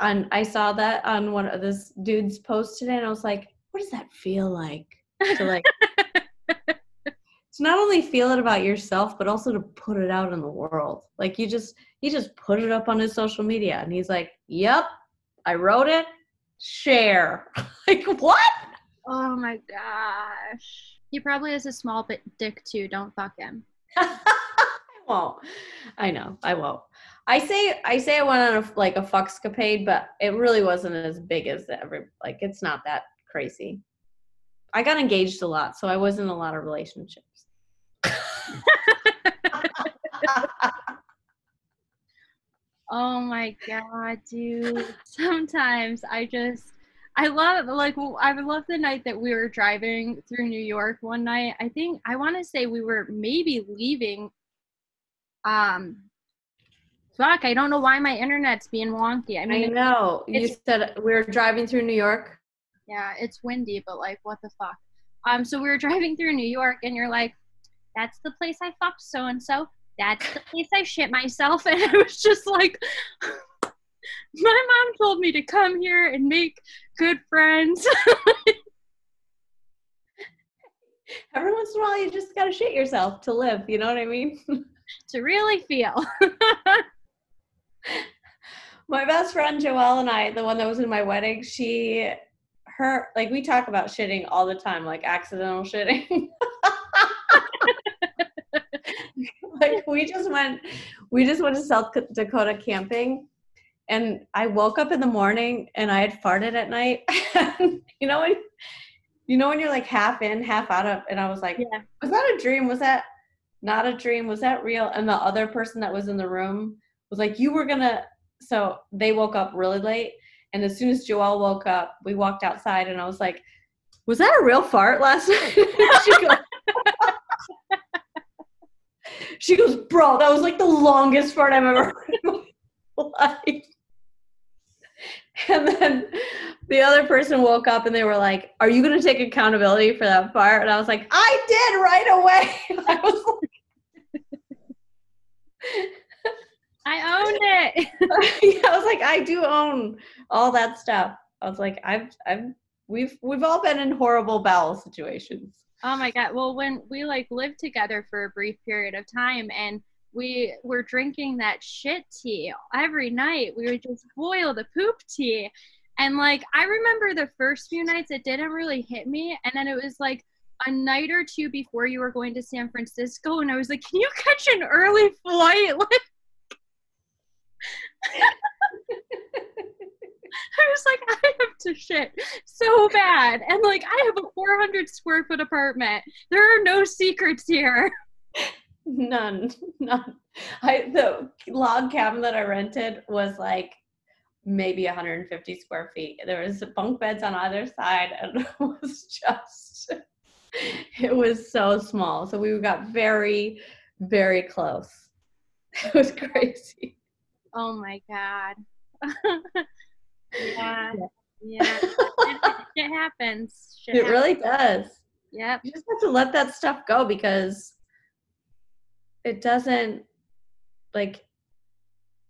And I saw that on one of this dude's post today and I was like, what does that feel like? To like to not only feel it about yourself, but also to put it out in the world. Like you just he just put it up on his social media and he's like, Yep, I wrote it. Share. like what? Oh my gosh. He probably is a small bit dick too. Don't fuck him. Won't. I know. I won't. I say I say I went on a like a fuckscapade, but it really wasn't as big as every like it's not that crazy. I got engaged a lot, so I was in a lot of relationships. Oh my god, dude. Sometimes I just I love like I love the night that we were driving through New York one night. I think I want to say we were maybe leaving um fuck, I don't know why my internet's being wonky. I mean, I know. You said we were driving through New York. yeah, it's windy, but like what the fuck. Um so we were driving through New York and you're like that's the place I fucked so and so. That's the place I shit myself and I was just like my mom told me to come here and make good friends. Every once in a while, you just gotta shit yourself to live. You know what I mean? To really feel. my best friend Joelle and I, the one that was in my wedding, she, her, like we talk about shitting all the time, like accidental shitting. like we just went, we just went to South Dakota camping, and I woke up in the morning and I had farted at night. you know when, you know when you're like half in, half out of, and I was like, yeah. was that a dream? Was that not a dream? Was that real? And the other person that was in the room was like, you were gonna. So they woke up really late, and as soon as Joelle woke up, we walked outside, and I was like, was that a real fart last night? she, goes, she goes, bro, that was like the longest fart I've ever heard in my life. And then the other person woke up and they were like, Are you going to take accountability for that fart? And I was like, I did right away. I was like, I owned it. I was like, I do own all that stuff. I was like, I've, I've, we've, we've all been in horrible bowel situations. Oh my god. Well, when we like lived together for a brief period of time and we were drinking that shit tea every night, we would just boil the poop tea. And like I remember the first few nights it didn't really hit me and then it was like a night or two before you were going to San Francisco and I was like, "Can you catch an early flight?" Like I was like, I have to shit so bad. And like, I have a 400 square foot apartment. There are no secrets here. None, none. I the log cabin that I rented was like maybe 150 square feet. There was bunk beds on either side, and it was just it was so small. So we got very, very close. It was crazy. Oh my God. yeah. Yeah. It, it happens. Shit It happens. really does. Yep. You just have to let that stuff go because it doesn't like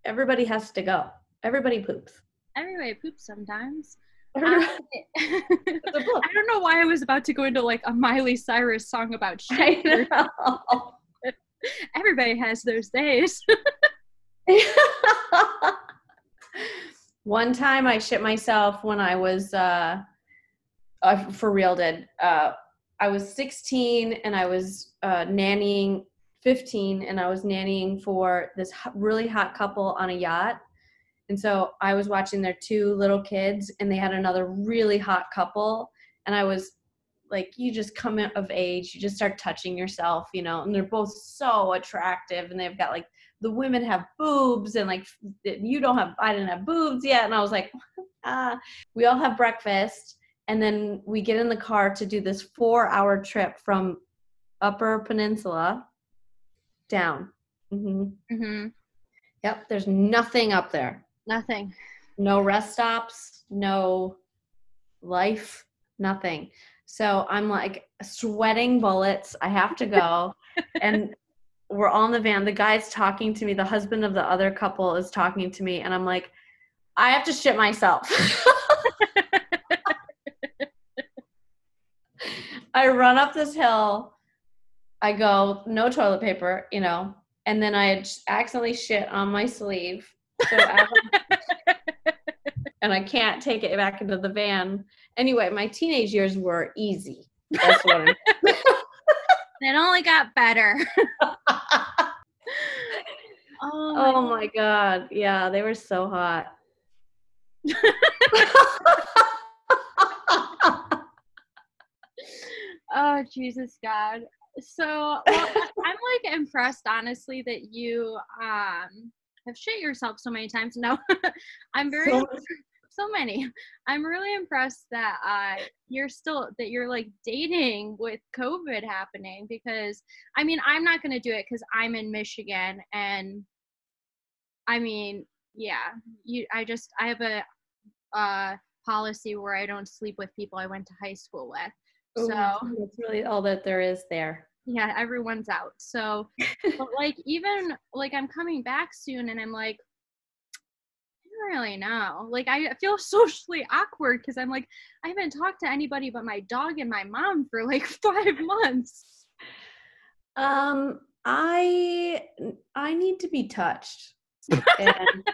everybody has to go. Everybody poops. Everybody poops sometimes. I, It's a book. I don't know why I was about to go into like a Miley Cyrus song about shit. Everybody has those days. One time I shit myself when I was uh I for real did. Uh I was 16 and I was uh nannying 15 and I was nannying for this really hot couple on a yacht. And so I was watching their two little kids and they had another really hot couple. And I was like, you just come of age, you just start touching yourself, you know, and they're both so attractive, and they've got like the women have boobs, and like you don't have, I didn't have boobs yet, and I was like, ah, we all have breakfast, and then we get in the car to do this four-hour trip from Upper Peninsula down. hmm Mm-hmm. Yep, there's nothing up there. Nothing. No rest stops, no life, nothing. So I'm like sweating bullets. I have to go. and we're all in the van. The guy's talking to me. The husband of the other couple is talking to me. And I'm like, I have to shit myself. I run up this hill. I go, no toilet paper, you know, and then I had accidentally shit on my sleeve. So and I can't take it back into the van. Anyway, my teenage years were easy. That's what It only got better. oh, Oh my oh god. Yeah, they were so hot. Oh Jesus God. So well, I'm like impressed honestly that you um have shit yourself so many times. No, I'm very So- so many. I'm really impressed that uh you're still that you're like dating with COVID happening because I mean I'm not gonna do it because I'm in Michigan and I mean yeah you I just I have a uh policy where I don't sleep with people I went to high school with. Ooh, So that's really all that there is there. yeah everyone's out so but like even like i'm coming back soon and i'm like i don't really know like i feel socially awkward because i'm like i haven't talked to anybody but my dog and my mom for like five months Um, I I need to be touched. And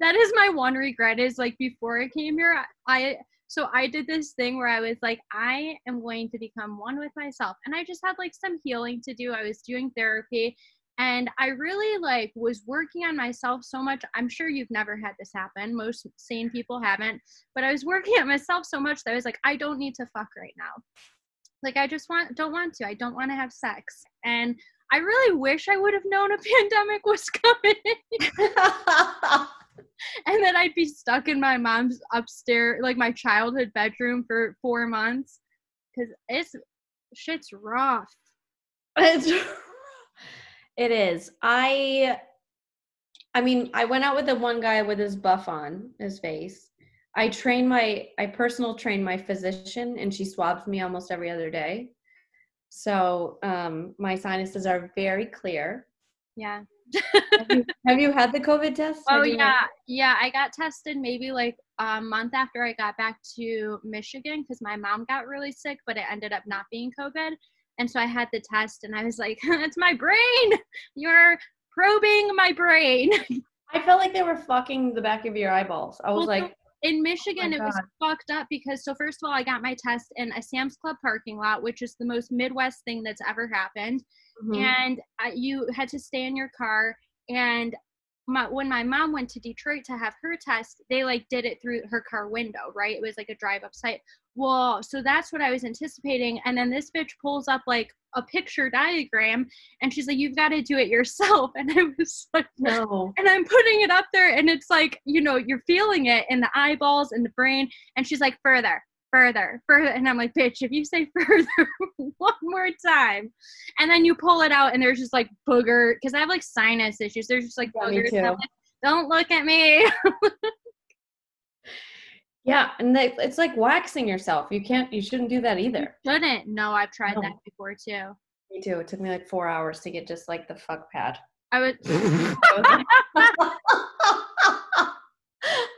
that is my one regret is like before i came here i so i did this thing where i was like i am going to become one with myself and i just had like some healing to do. I was doing therapy and i really like was working on myself so much. I'm sure you've never had this happen. Most sane people haven't but i was working on myself so much that i was like i don't need to fuck right now. Like i just want don't want to. I don't want to have sex. And i really wish i would have known a pandemic was coming and then I'd be stuck in my mom's upstairs, like my childhood bedroom for four months, because it's shit's rough. It's, it is. I I mean, I went out with the one guy with his buff on his face. I train my I personal train my physician and she swabs me almost every other day. So um my sinuses are very clear. Yeah. Have you, have you had the COVID test? Oh yeah, yeah. I got tested maybe like a month after I got back to Michigan because my mom got really sick, but it ended up not being COVID. And so I had the test, and I was like, "It's my brain. You're probing my brain." I felt like they were fucking the back of your eyeballs. I was Well, like, in oh Michigan, my it was fucked up because so first of all, I got my test in a Sam's Club parking lot, which is the most Midwest thing that's ever happened. Mhm. And I, you had to stay in your car. And my, when my mom went to Detroit to have her test, they like did it through her car window, right? It was like a drive up site. Well, so that's what I was anticipating. And then this bitch pulls up like a picture diagram, and she's like, "You've got to do it yourself." And I was like, no. and I'm putting it up there, and it's like, you know, you're feeling it in the eyeballs and the brain. And she's like, further, further, further. And I'm like, bitch, if you say further one more time, and then you pull it out, and there's just like booger, because I have like sinus issues. There's just like Yeah, me boogers. and too. like, Don't look at me. Yeah, and they, it's like waxing yourself. You can't. You shouldn't do that either. Shouldn't. No, I've tried No. that before too. Me too. It took me like four hours to get just like the fuck pad. I would. Was like,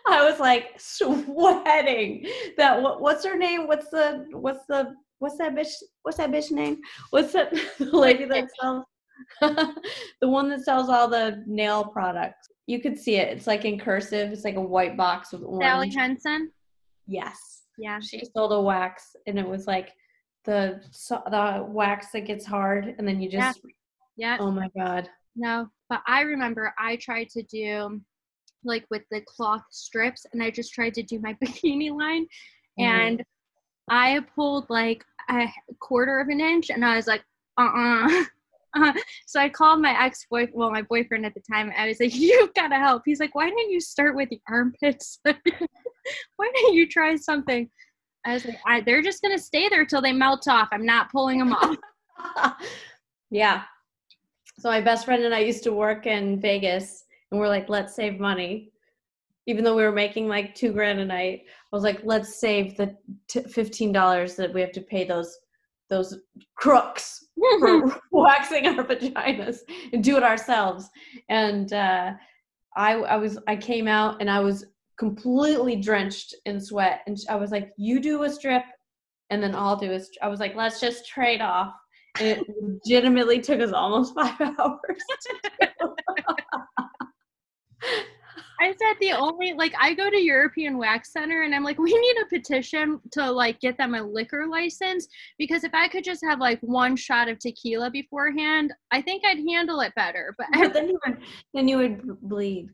I was like sweating. That what, what's her name? What's the what's the what's that bitch? What's that bitch name? What's that the lady that sells the one that sells all the nail products? You could see it. It's like in cursive. It's like a white box with Sally orange. Hansen. Yes. Yeah. She sold a wax, and it was like the the wax that gets hard, and then you Yeah. just. Yeah. Oh my god. No, but I remember I tried to do like with the cloth strips and I just tried to do my bikini line and I pulled like a quarter of an inch, and I was like, uh-uh. uh So I called my ex boyfriend, well, my boyfriend at the time. I was like, "You've got to help." He's like, "Why didn't you start with the armpits? Why didn't you try something?" I was like, I, "They're just gonna stay there till they melt off. I'm not pulling them off." yeah. So my best friend and I used to work in Vegas, and we're like, "Let's save money." Even though we were making like two grand a night, I was like, "Let's save the t- fifteen dollars that we have to pay those those crooks for waxing our vaginas and do it ourselves. And uh, I, I was, I came out and I was completely drenched in sweat. And I was like, "You do a strip, and then I'll do a." St-. I was like, "Let's just trade off." And it legitimately took us almost five hours. I said the only like I go to European Wax Center and I'm like, we need a petition to like get them a liquor license because if I could just have like one shot of tequila beforehand, I think I'd handle it better. But, but then you would then you would bleed.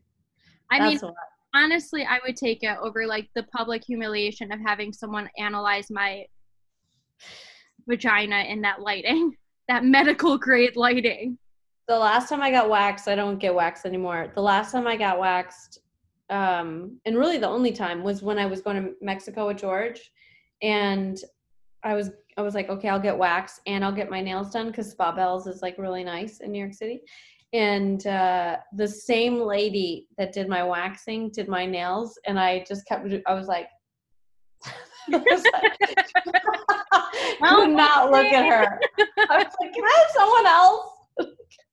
I That's mean, honestly, I would take it over like the public humiliation of having someone analyze my vagina in that lighting, that medical grade lighting the last time I got waxed, I don't get waxed anymore. The last time I got waxed, um, and really the only time was when I was going to Mexico with George, and I was I was like, okay, I'll get waxed and I'll get my nails done because Spa Bells is like really nice in New York City. And uh, the same lady that did my waxing did my nails, and I just kept. I was like, I was like could not look at her. I was like, can I have someone else?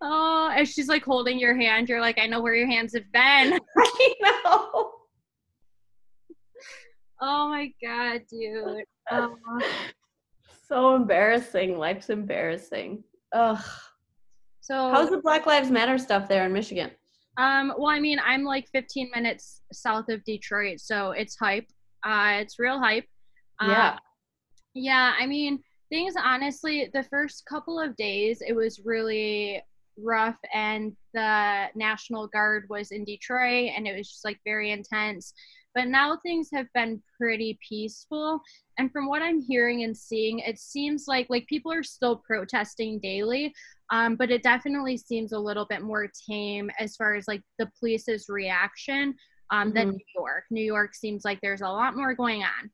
oh, and she's like holding your hand. You're like, I know where your hands have been. I know. Oh my god, dude. Oh. So embarrassing. Life's embarrassing. Ugh. So how's the Black Lives Matter stuff there in Michigan? Um, well, I mean, I'm like 15 minutes south of Detroit, so it's hype. Uh, it's real hype. Yeah. Uh, yeah, I mean, things honestly the first couple of days it was really rough and the national guard was in detroit and it was just like very intense. But now things have been pretty peaceful and from what i'm hearing and seeing it seems like like people are still protesting daily um, but it definitely seems a little bit more tame as far as like the police's reaction um, mm-hmm. than new york. New york seems like there's a lot more going on.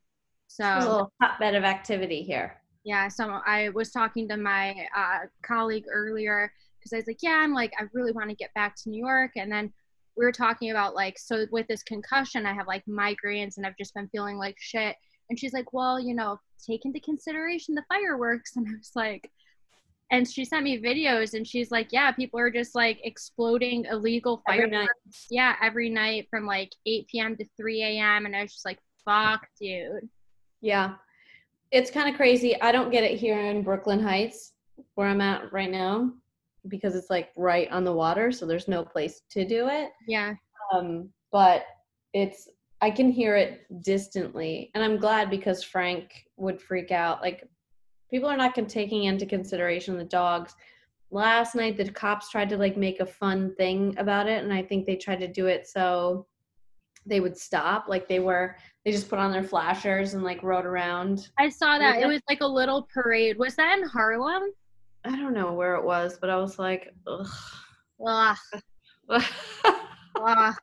So a little hotbed of activity here yeah, so I was talking to my uh, colleague earlier because I was like, yeah, I'm like, I really want to get back to New York. And then we were talking about like, so with this concussion, I have like migraines and I've just been feeling like shit. And she's like, well, you know, take into consideration the fireworks. And I was like, and she sent me videos and she's like, yeah, people are just like exploding illegal fireworks. Every yeah, every night from like 8 p.m. to 3 a.m. And I was just like, fuck, dude. Yeah it's kind of crazy. I don't get it here in Brooklyn Heights, where I'm at right now, because it's like right on the water, so there's no place to do it. Yeah. Um, but it's I can hear it distantly, and I'm glad because Frank would freak out. Like people are not taking into consideration the dogs. Last night, the cops tried to like make a fun thing about it, and I think they tried to do it so they would stop. Like they were they just put on their flashers and like rode around. I saw that. It was like a little parade. Was that in Harlem? I don't know where it was, but I was like, ugh. Ugh. ugh.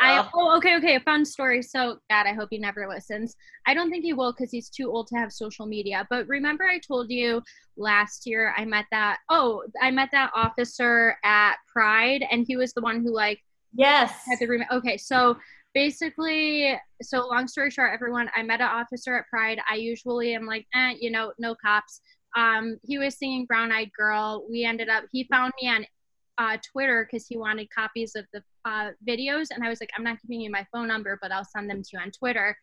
I oh okay okay fun story. So God, I hope he never listens. I don't think he will because he's too old to have social media. But remember, I told you last year I met that oh I met that officer at Pride, and he was the one who like yes had the room. Okay, so basically, so long story short, everyone, I met an officer at Pride. I usually am like, eh, you know, no cops. Um, he was singing Brown Eyed Girl. We ended up, he found me on uh, Twitter because he wanted copies of the uh, videos. And I was like, I'm not giving you my phone number, but I'll send them to you on Twitter.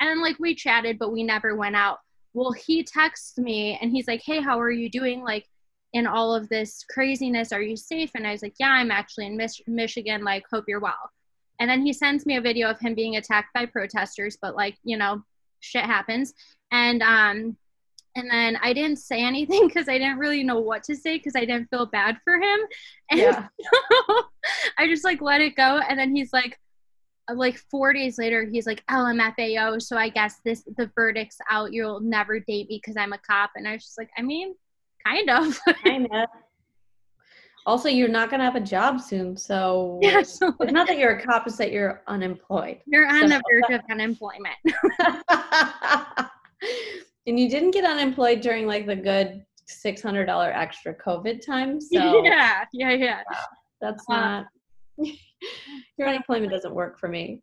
And like we chatted, but we never went out. Well, he texts me and he's like, Hey, how are you doing? Like, in all of this craziness, are you safe? And I was like, Yeah, I'm actually in Mich- Michigan. Like, hope you're well. And then he sends me a video of him being attacked by protesters, but like, you know, shit happens. And um and then I didn't say anything because I didn't really know what to say because I didn't feel bad for him. And yeah. so I just like let it go. And then he's like, like four days later, he's like LMFAO. So I guess this the verdict's out. You'll never date me because I'm a cop. And I was just like, I mean, kind of. kind of. Also, you're not gonna have a job soon, so yeah, it's not that you're a cop; it's that you're unemployed. You're on so. the verge of unemployment. and you didn't get unemployed during like the good six hundred dollar extra COVID time. So yeah, yeah, yeah. That's uh, not. your unemployment doesn't work for me.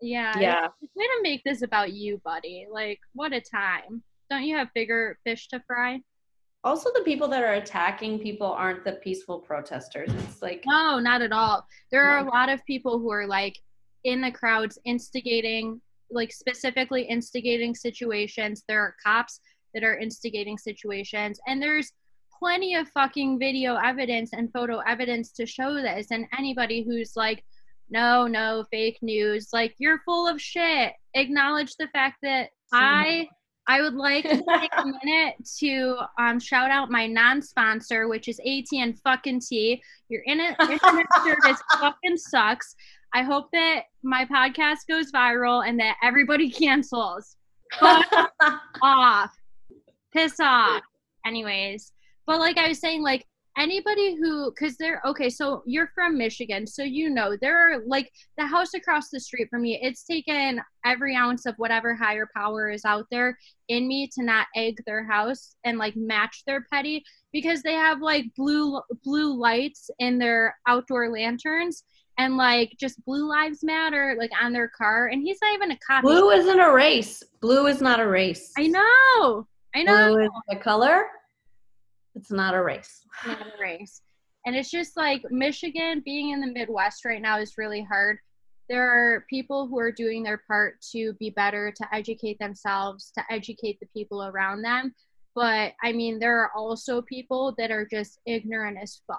Yeah. Yeah. Way to make this about you, buddy. Like, what a time. Don't you have bigger fish to fry? Also, the people that are attacking people aren't the peaceful protesters. It's like no, not at all. There are a lot of people who are like in the crowds instigating, like specifically instigating situations. There are cops that are instigating situations, and there's plenty of fucking video evidence and photo evidence to show this. And anybody who's like, no, no, fake news, like you're full of shit. Acknowledge the fact that I I would like to take a minute to um, shout out my non-sponsor, which is AT&T fucking T. Your internet service fucking sucks. I hope that my podcast goes viral and that everybody cancels. Fuck off. Piss off. Anyways, but like I was saying, like anybody who because they're okay so you're from michigan so you know there are like the house across the street from me it's taken every ounce of whatever higher power is out there in me to not egg their house and like match their petty because they have like blue blue lights in their outdoor lanterns and like just blue lives matter like on their car and he's not even a cop. Blue isn't a race. Blue is not a race. I know. I know. Blue is a color it's not a race. Not a race. And it's just like Michigan being in the Midwest right now is really hard. There are people who are doing their part to be better, to educate themselves, to educate the people around them. But I mean, there are also people that are just ignorant as fuck.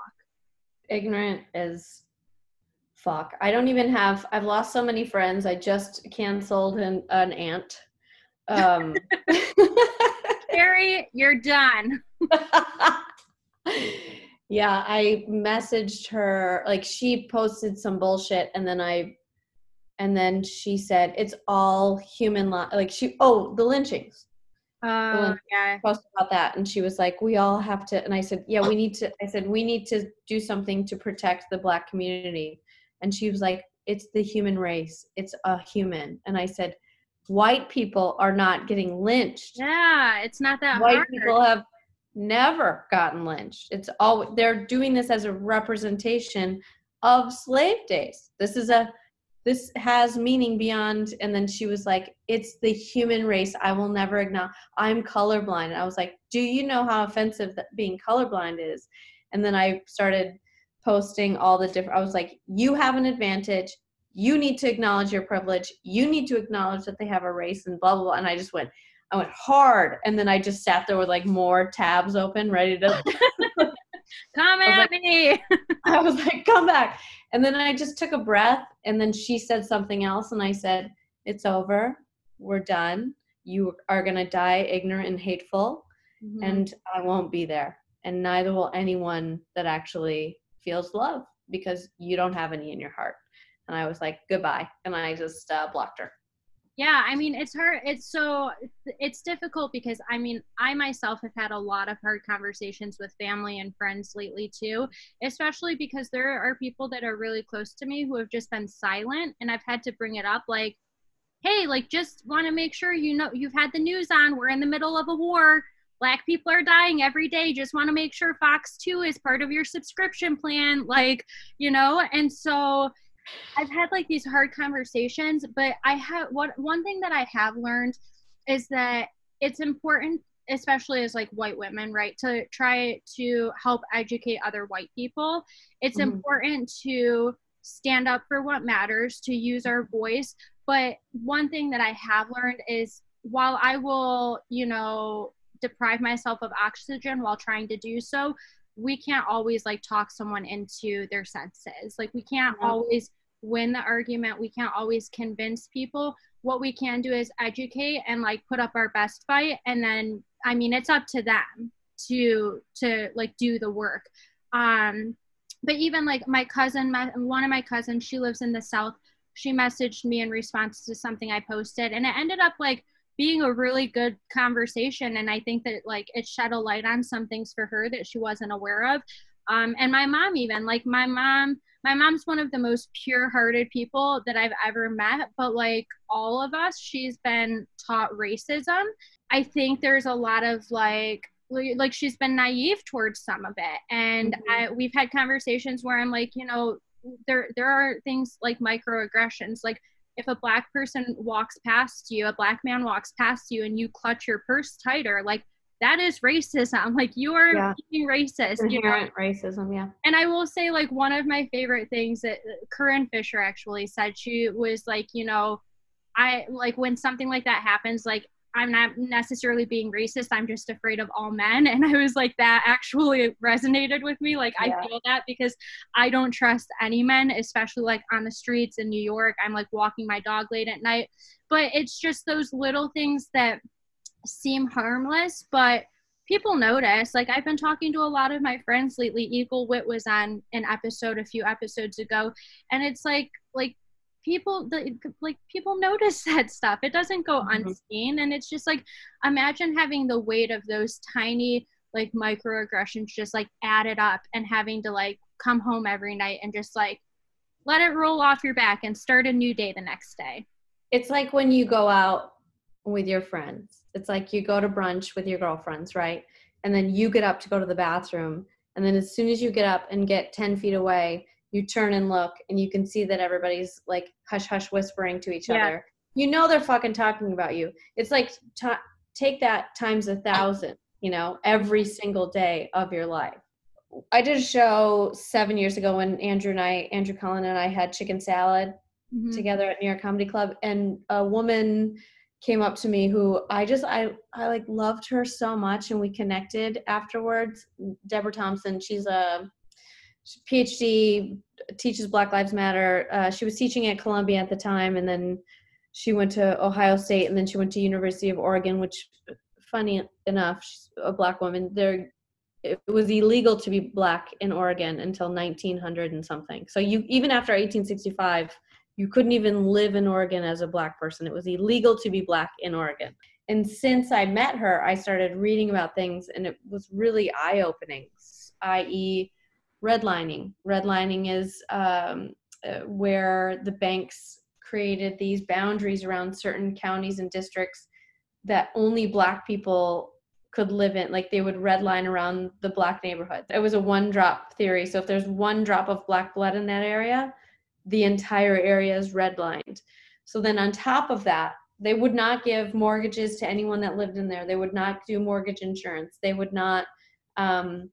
Ignorant as fuck. I don't even have, I've lost so many friends. I just canceled an, an aunt. Um, Carrie, you're done. yeah, I messaged her like she posted some bullshit and then I and then she said it's all human li-. like she oh the lynchings. Uh, yeah. Posted about that and she was like we all have to and I said yeah we need to I said we need to do something to protect the black community and she was like it's the human race it's a human and I said white people are not getting lynched. Yeah, it's not that white hard. people have never gotten lynched. It's all they're doing this as a representation of slave days. This is a this has meaning beyond and then she was like it's the human race. I will never acknowledge i'm colorblind. And i was like do you know how offensive that being colorblind is? And then i started posting all the different i was like you have an advantage. You need to acknowledge your privilege. You need to acknowledge that they have a race and blah blah blah. And i just went I went hard, and then I just sat there with like more tabs open, ready to come at like, me. I was like, come back. And then I just took a breath, and then she said something else, and I said, It's over. We're done. You are going to die ignorant and hateful, mm-hmm. and I won't be there. And neither will anyone that actually feels love because you don't have any in your heart. And I was like, Goodbye. And I just uh, blocked her yeah i mean it's hard it's so it's difficult because i mean i myself have had a lot of hard conversations with family and friends lately too especially because there are people that are really close to me who have just been silent and i've had to bring it up like hey like just want to make sure you know you've had the news on we're in the middle of a war black people are dying every day just want to make sure fox 2 is part of your subscription plan like you know and so I've had like these hard conversations, but I have what one thing that I have learned is that it's important especially as like white women right to try to help educate other white people it's mm-hmm. important to stand up for what matters to use our voice but one thing that i have learned is while i will you know deprive myself of oxygen while trying to do so we can't always like talk someone into their senses. Like we can't mm-hmm. always win the argument. We can't always convince people. What we can do is educate and like put up our best fight and then i mean it's up to them to to like do the work. Um but even like my cousin one of my cousins she lives in the south. She messaged me in response to something I posted, and it ended up like being a really good conversation. And I think that like it shed a light on some things for her that she wasn't aware of. Um, and my mom even like my mom my mom's one of the most pure-hearted people that I've ever met, but like all of us, she's been taught racism. I think there's a lot of like like she's been naive towards some of it and mm-hmm. I, we've had conversations where i'm like you know there there are things like microaggressions like if a black person walks past you a black man walks past you and you clutch your purse tighter like that is racism like you are yeah. being racist Inherent you know? racism yeah and i will say like one of my favorite things that uh, corinne fisher actually said she was like you know i like when something like that happens like I'm not necessarily being racist. I'm just afraid of all men. And I was like, that actually resonated with me. Like, yeah. I feel that because I don't trust any men, especially like on the streets in New York. I'm like walking my dog late at night. But it's just those little things that seem harmless, but people notice. Like, I've been talking to a lot of my friends lately. Eagle Wit was on an episode a few episodes ago. And it's like, like, people the, like people notice that stuff. It doesn't go mm-hmm. unseen and it's just like imagine having the weight of those tiny like microaggressions just like added up and having to like come home every night and just like let it roll off your back and start a new day the next day. It's like when you go out with your friends. It's like you go to brunch with your girlfriends right? And then you get up to go to the bathroom and then as soon as you get up and get 10 feet away you turn and look and you can see that everybody's like hush hush whispering to each yeah. other you know they're fucking talking about you it's like t- take that times a thousand you know every single day of your life i did a show seven years ago when andrew and i andrew cullen and i had chicken salad mm-hmm. together at new york comedy club and a woman came up to me who i just i i like loved her so much and we connected afterwards deborah thompson she's a PhD, teaches Black Lives Matter. Uh, she was teaching at Columbia at the time, and then she went to Ohio State, and then she went to University of Oregon. Which, funny enough, she's a black woman. There, it was illegal to be black in Oregon until 1900 and something. So you even after 1865, you couldn't even live in Oregon as a black person. It was illegal to be black in Oregon. And since I met her, I started reading about things, and it was really eye opening. I.e redlining. Redlining is um, uh, where the banks created these boundaries around certain counties and districts that only black people could live in. Like they would redline around the black neighborhood. It was a one drop theory. So if there's one drop of black blood in that area the entire area is redlined. So then on top of that they would not give mortgages to anyone that lived in there. They would not do mortgage insurance. They would not um,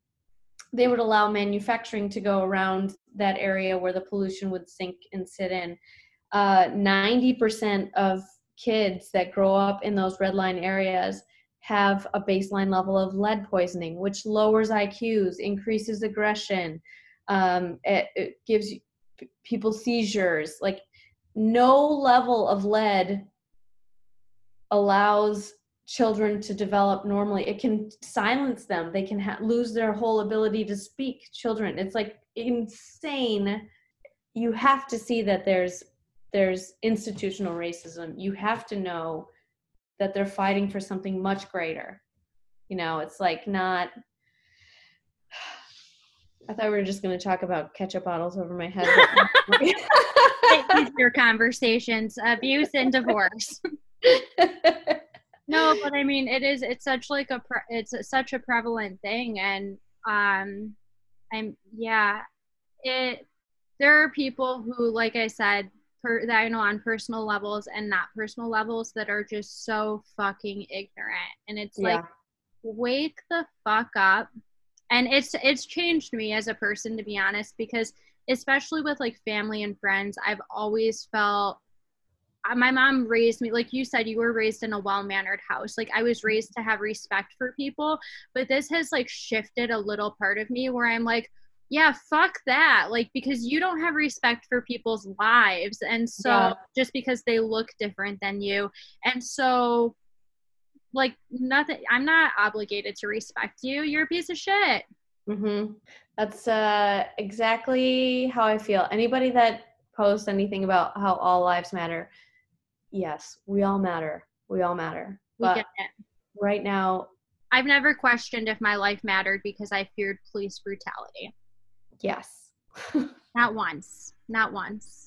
they would allow manufacturing to go around that area where the pollution would sink and sit in. Uh, 90% of kids that grow up in those red line areas have a baseline level of lead poisoning, which lowers IQs, increases aggression, um, it, it gives people seizures. Like, no level of lead allows children to develop normally. It can silence them. They can ha- lose their whole ability to speak children. It's like insane. You have to see that there's there's institutional racism. You have to know that they're fighting for something much greater. You know it's like not I thought we were just going to talk about ketchup bottles over my head. Your conversations, abuse and divorce. no but i mean it is it's such like a pre- it's such a prevalent thing and um i'm yeah it there are people who like i said per, that i know on personal levels and not personal levels that are just so fucking ignorant and it's yeah. like wake the fuck up and it's it's changed me as a person to be honest because especially with like family and friends i've always felt my mom raised me like you said you were raised in a well-mannered house like i was mm-hmm. raised to have respect for people but this has like shifted a little part of me where i'm like yeah fuck that like because you don't have respect for people's lives and so yeah. just because they look different than you and so like nothing i'm not obligated to respect you you're a piece of shit mm-hmm. that's uh exactly how i feel anybody that posts anything about how all lives matter. Yes, we all matter. We all matter. We But get it. right now, I've never questioned if my life mattered because I feared police brutality. yes. Not once. Not once.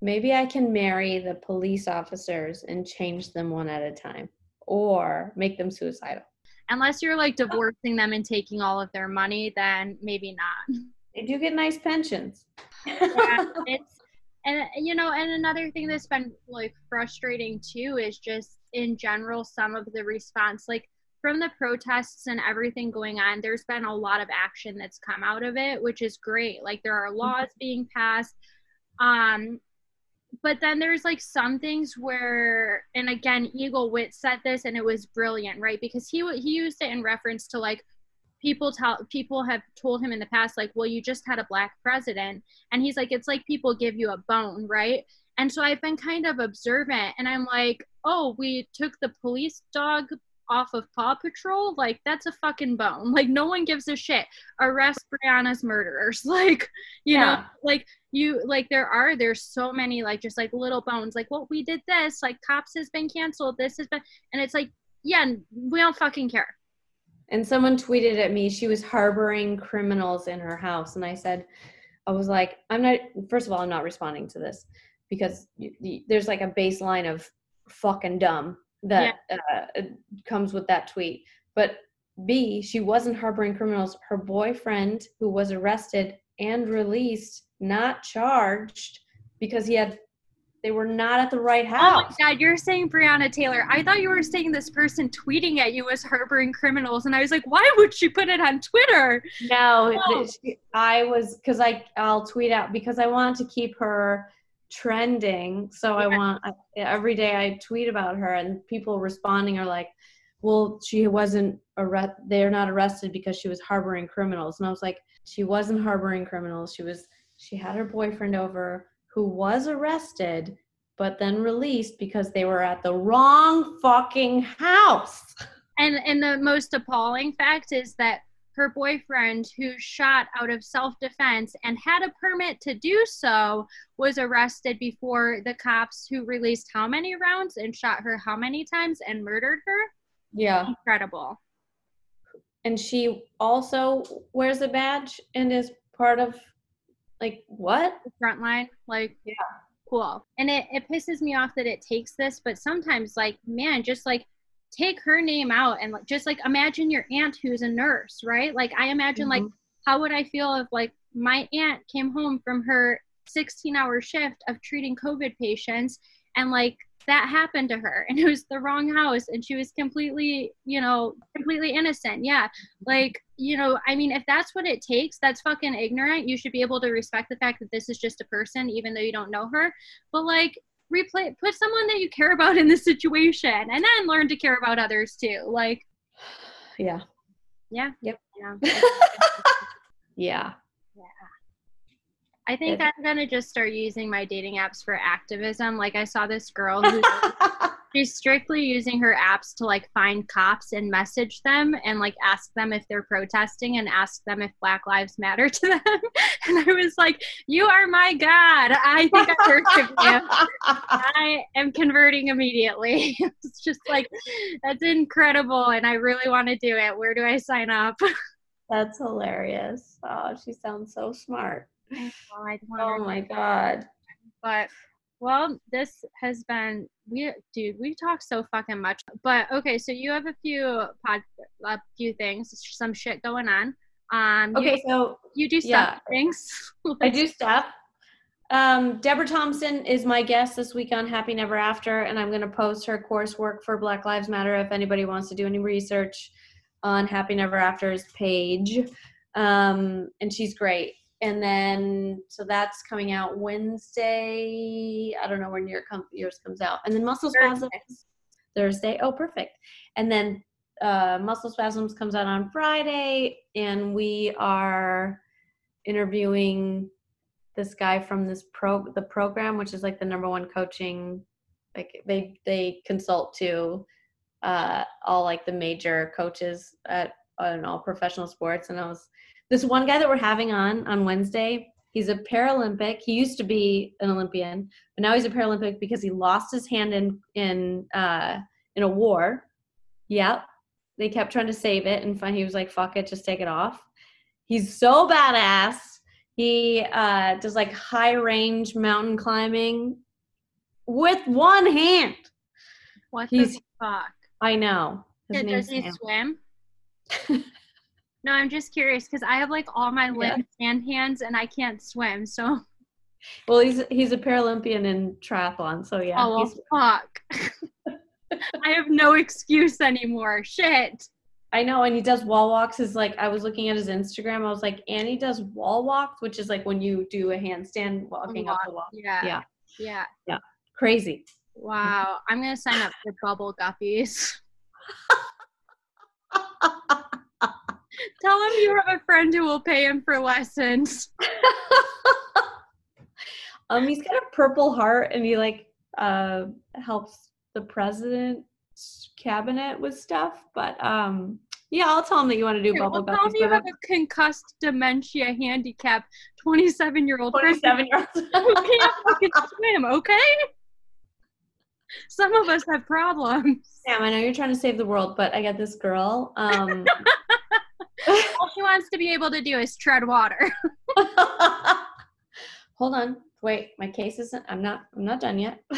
Maybe I can marry the police officers and change them one at a time or make them suicidal. Unless you're like divorcing them and taking all of their money, then maybe not. They do get nice pensions. yeah, it's and you know and another thing that's been like frustrating too is just in general some of the response like from the protests and everything going on there's been a lot of action that's come out of it which is great. Like there are laws being passed um but then there's like some things where and again eagle wit said this and it was brilliant right? Because he he used it in reference to like people tell people have told him in the past like well you just had a black president. And he's like it's like people give you a bone right? And so i've been kind of observant and i'm like oh we took the police dog off of paw patrol? Like that's a fucking bone. Like no one gives a shit. Arrest breonna's murderers. Like you know like you like there are there's so many like just like little bones like well we did this. Like cops has been canceled. This has been and it's like yeah we don't fucking care And someone tweeted at me she was harboring criminals in her house. And I said, I was like, I'm not, first of all, I'm not responding to this because y- y- there's like a baseline of fucking dumb that uh, comes with that tweet. But B, she wasn't harboring criminals. Her boyfriend, who was arrested and released, not charged because he had, they were not at the right house. Oh my god, you're saying Breonna Taylor. I thought you were saying this person tweeting at you was harboring criminals, and I was like, why would she put it on Twitter? No, th- she- I was because I I'll tweet out because I want to keep her trending. So I want I, every day I tweet about her, and people responding are like, "Well, she wasn't arrest. They're not arrested because she was harboring criminals." And I was like, "She wasn't harboring criminals. She was. She had her boyfriend over who was arrested." But then released because they were at the wrong fucking house. And and the most appalling fact is that her boyfriend, who shot out of self-defense and had a permit to do so, was arrested before the cops who released how many rounds and shot her how many times and murdered her. Yeah. Incredible. and she also wears a badge and is part of like what the front line like Yeah. cool and it, it pisses me off that it takes this but sometimes like man just like take her name out and like just like imagine your aunt who's a nurse right like i imagine like Mhm. how would i feel if like my aunt came home from her 16 hour shift of treating covid patients and like that happened to her and it was the wrong house and she was completely you know completely innocent yeah. Like you know i mean if that's what it takes that's fucking ignorant. You should be able to respect the fact that this is just a person even though you don't know her. But like replay put someone that you care about in the situation and then learn to care about others too. Like yeah. Yeah. Yep. yeah. Yeah i think i'm gonna just start using my dating apps for activism. Like i saw this girl who she's strictly using her apps to like find cops and message them and like ask them if they're protesting and ask them if black lives matter to them. And i was like you are my god. I think i worship you. I am converting immediately. It's just like that's incredible and i really want to do it. Where do i sign up? That's hilarious. Oh she sounds so smart oh my god but well this has been we dude we talk so fucking much but okay so you have a few pod a few things some shit going on um you, okay so you do stuff yeah. things i do stuff um, Deborah Thompson is my guest this week on Happy Never After, and I'm going to post her coursework for Black Lives Matter if anybody wants to do any research on Happy Never After's page. Um, and she's great. And then, so that's coming out Wednesday. I don't know when your com- yours comes out. And then Muscle. Spasms Thursday. Oh, perfect. And then uh, Muscle Spasms comes out on Friday, and we are interviewing this guy from this pro the program which is like the number one coaching like they they consult to uh all like the major coaches at I don't professional sports and I was this one guy that we're having on on Wednesday He's a Paralympic. He used to be an Olympian, but now he's a Paralympic because he lost his hand in in uh, in a war. Yep. They kept trying to save it, and finally he was like, "Fuck it, just take it off." He's so badass. He uh, does like high range mountain climbing with one hand. What He's- the fuck? I know. His Yeah, does he swim? no, I'm just curious because I have like all my Yeah. limbs and hands and I can't swim. So, Well, he's he's a Paralympian in triathlon, so yeah. oh well, he's- fuck. I have no excuse anymore. Shit. I know, and he does wall walks. Is like I was looking at his Instagram. I was like, and he does wall walks, which is like when you do a handstand walking up the wall. Yeah. Yeah. Yeah. Yeah. Crazy. Wow. I'm gonna sign up for Bubble Guppies. Tell him you have a friend who will pay him for lessons. um, he's got a purple heart, and he like uh helps the president's cabinet with stuff. But um, yeah, I'll tell him that you want to do bubble well, tell him guppies. you have a concussed dementia handicap 27 year old Twenty-seven year who old. can't fucking swim, okay? Some of us have problems. Sam, I know you're trying to save the world, but I got this girl. Um, All she wants to be able to do is tread water. Hold on. Wait, my case isn't I'm not I'm not done yet.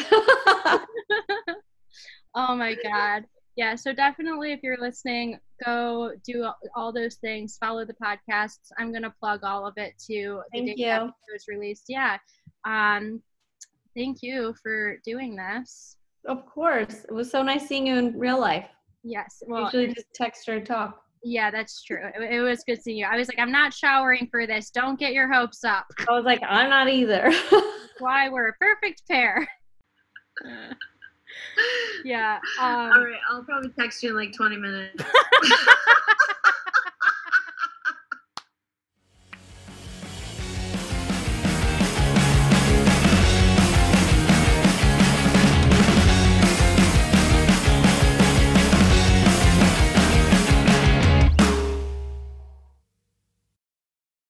oh my god. Yeah, so definitely if you're listening, go do all those things. Follow the podcasts. I'm gonna plug all of it to the Thank day you. episode is released. Yeah. Um, thank you for doing this. of course. It was so nice seeing you in real life. Yes. Well, Usually just text or talk. Yeah, that's true. It, it was good seeing you. I was like, I'm not showering for this. Don't get your hopes up. I was like, I'm not either. Why we're a perfect pair. yeah. Um, right, I'll probably text you in like 20 minutes.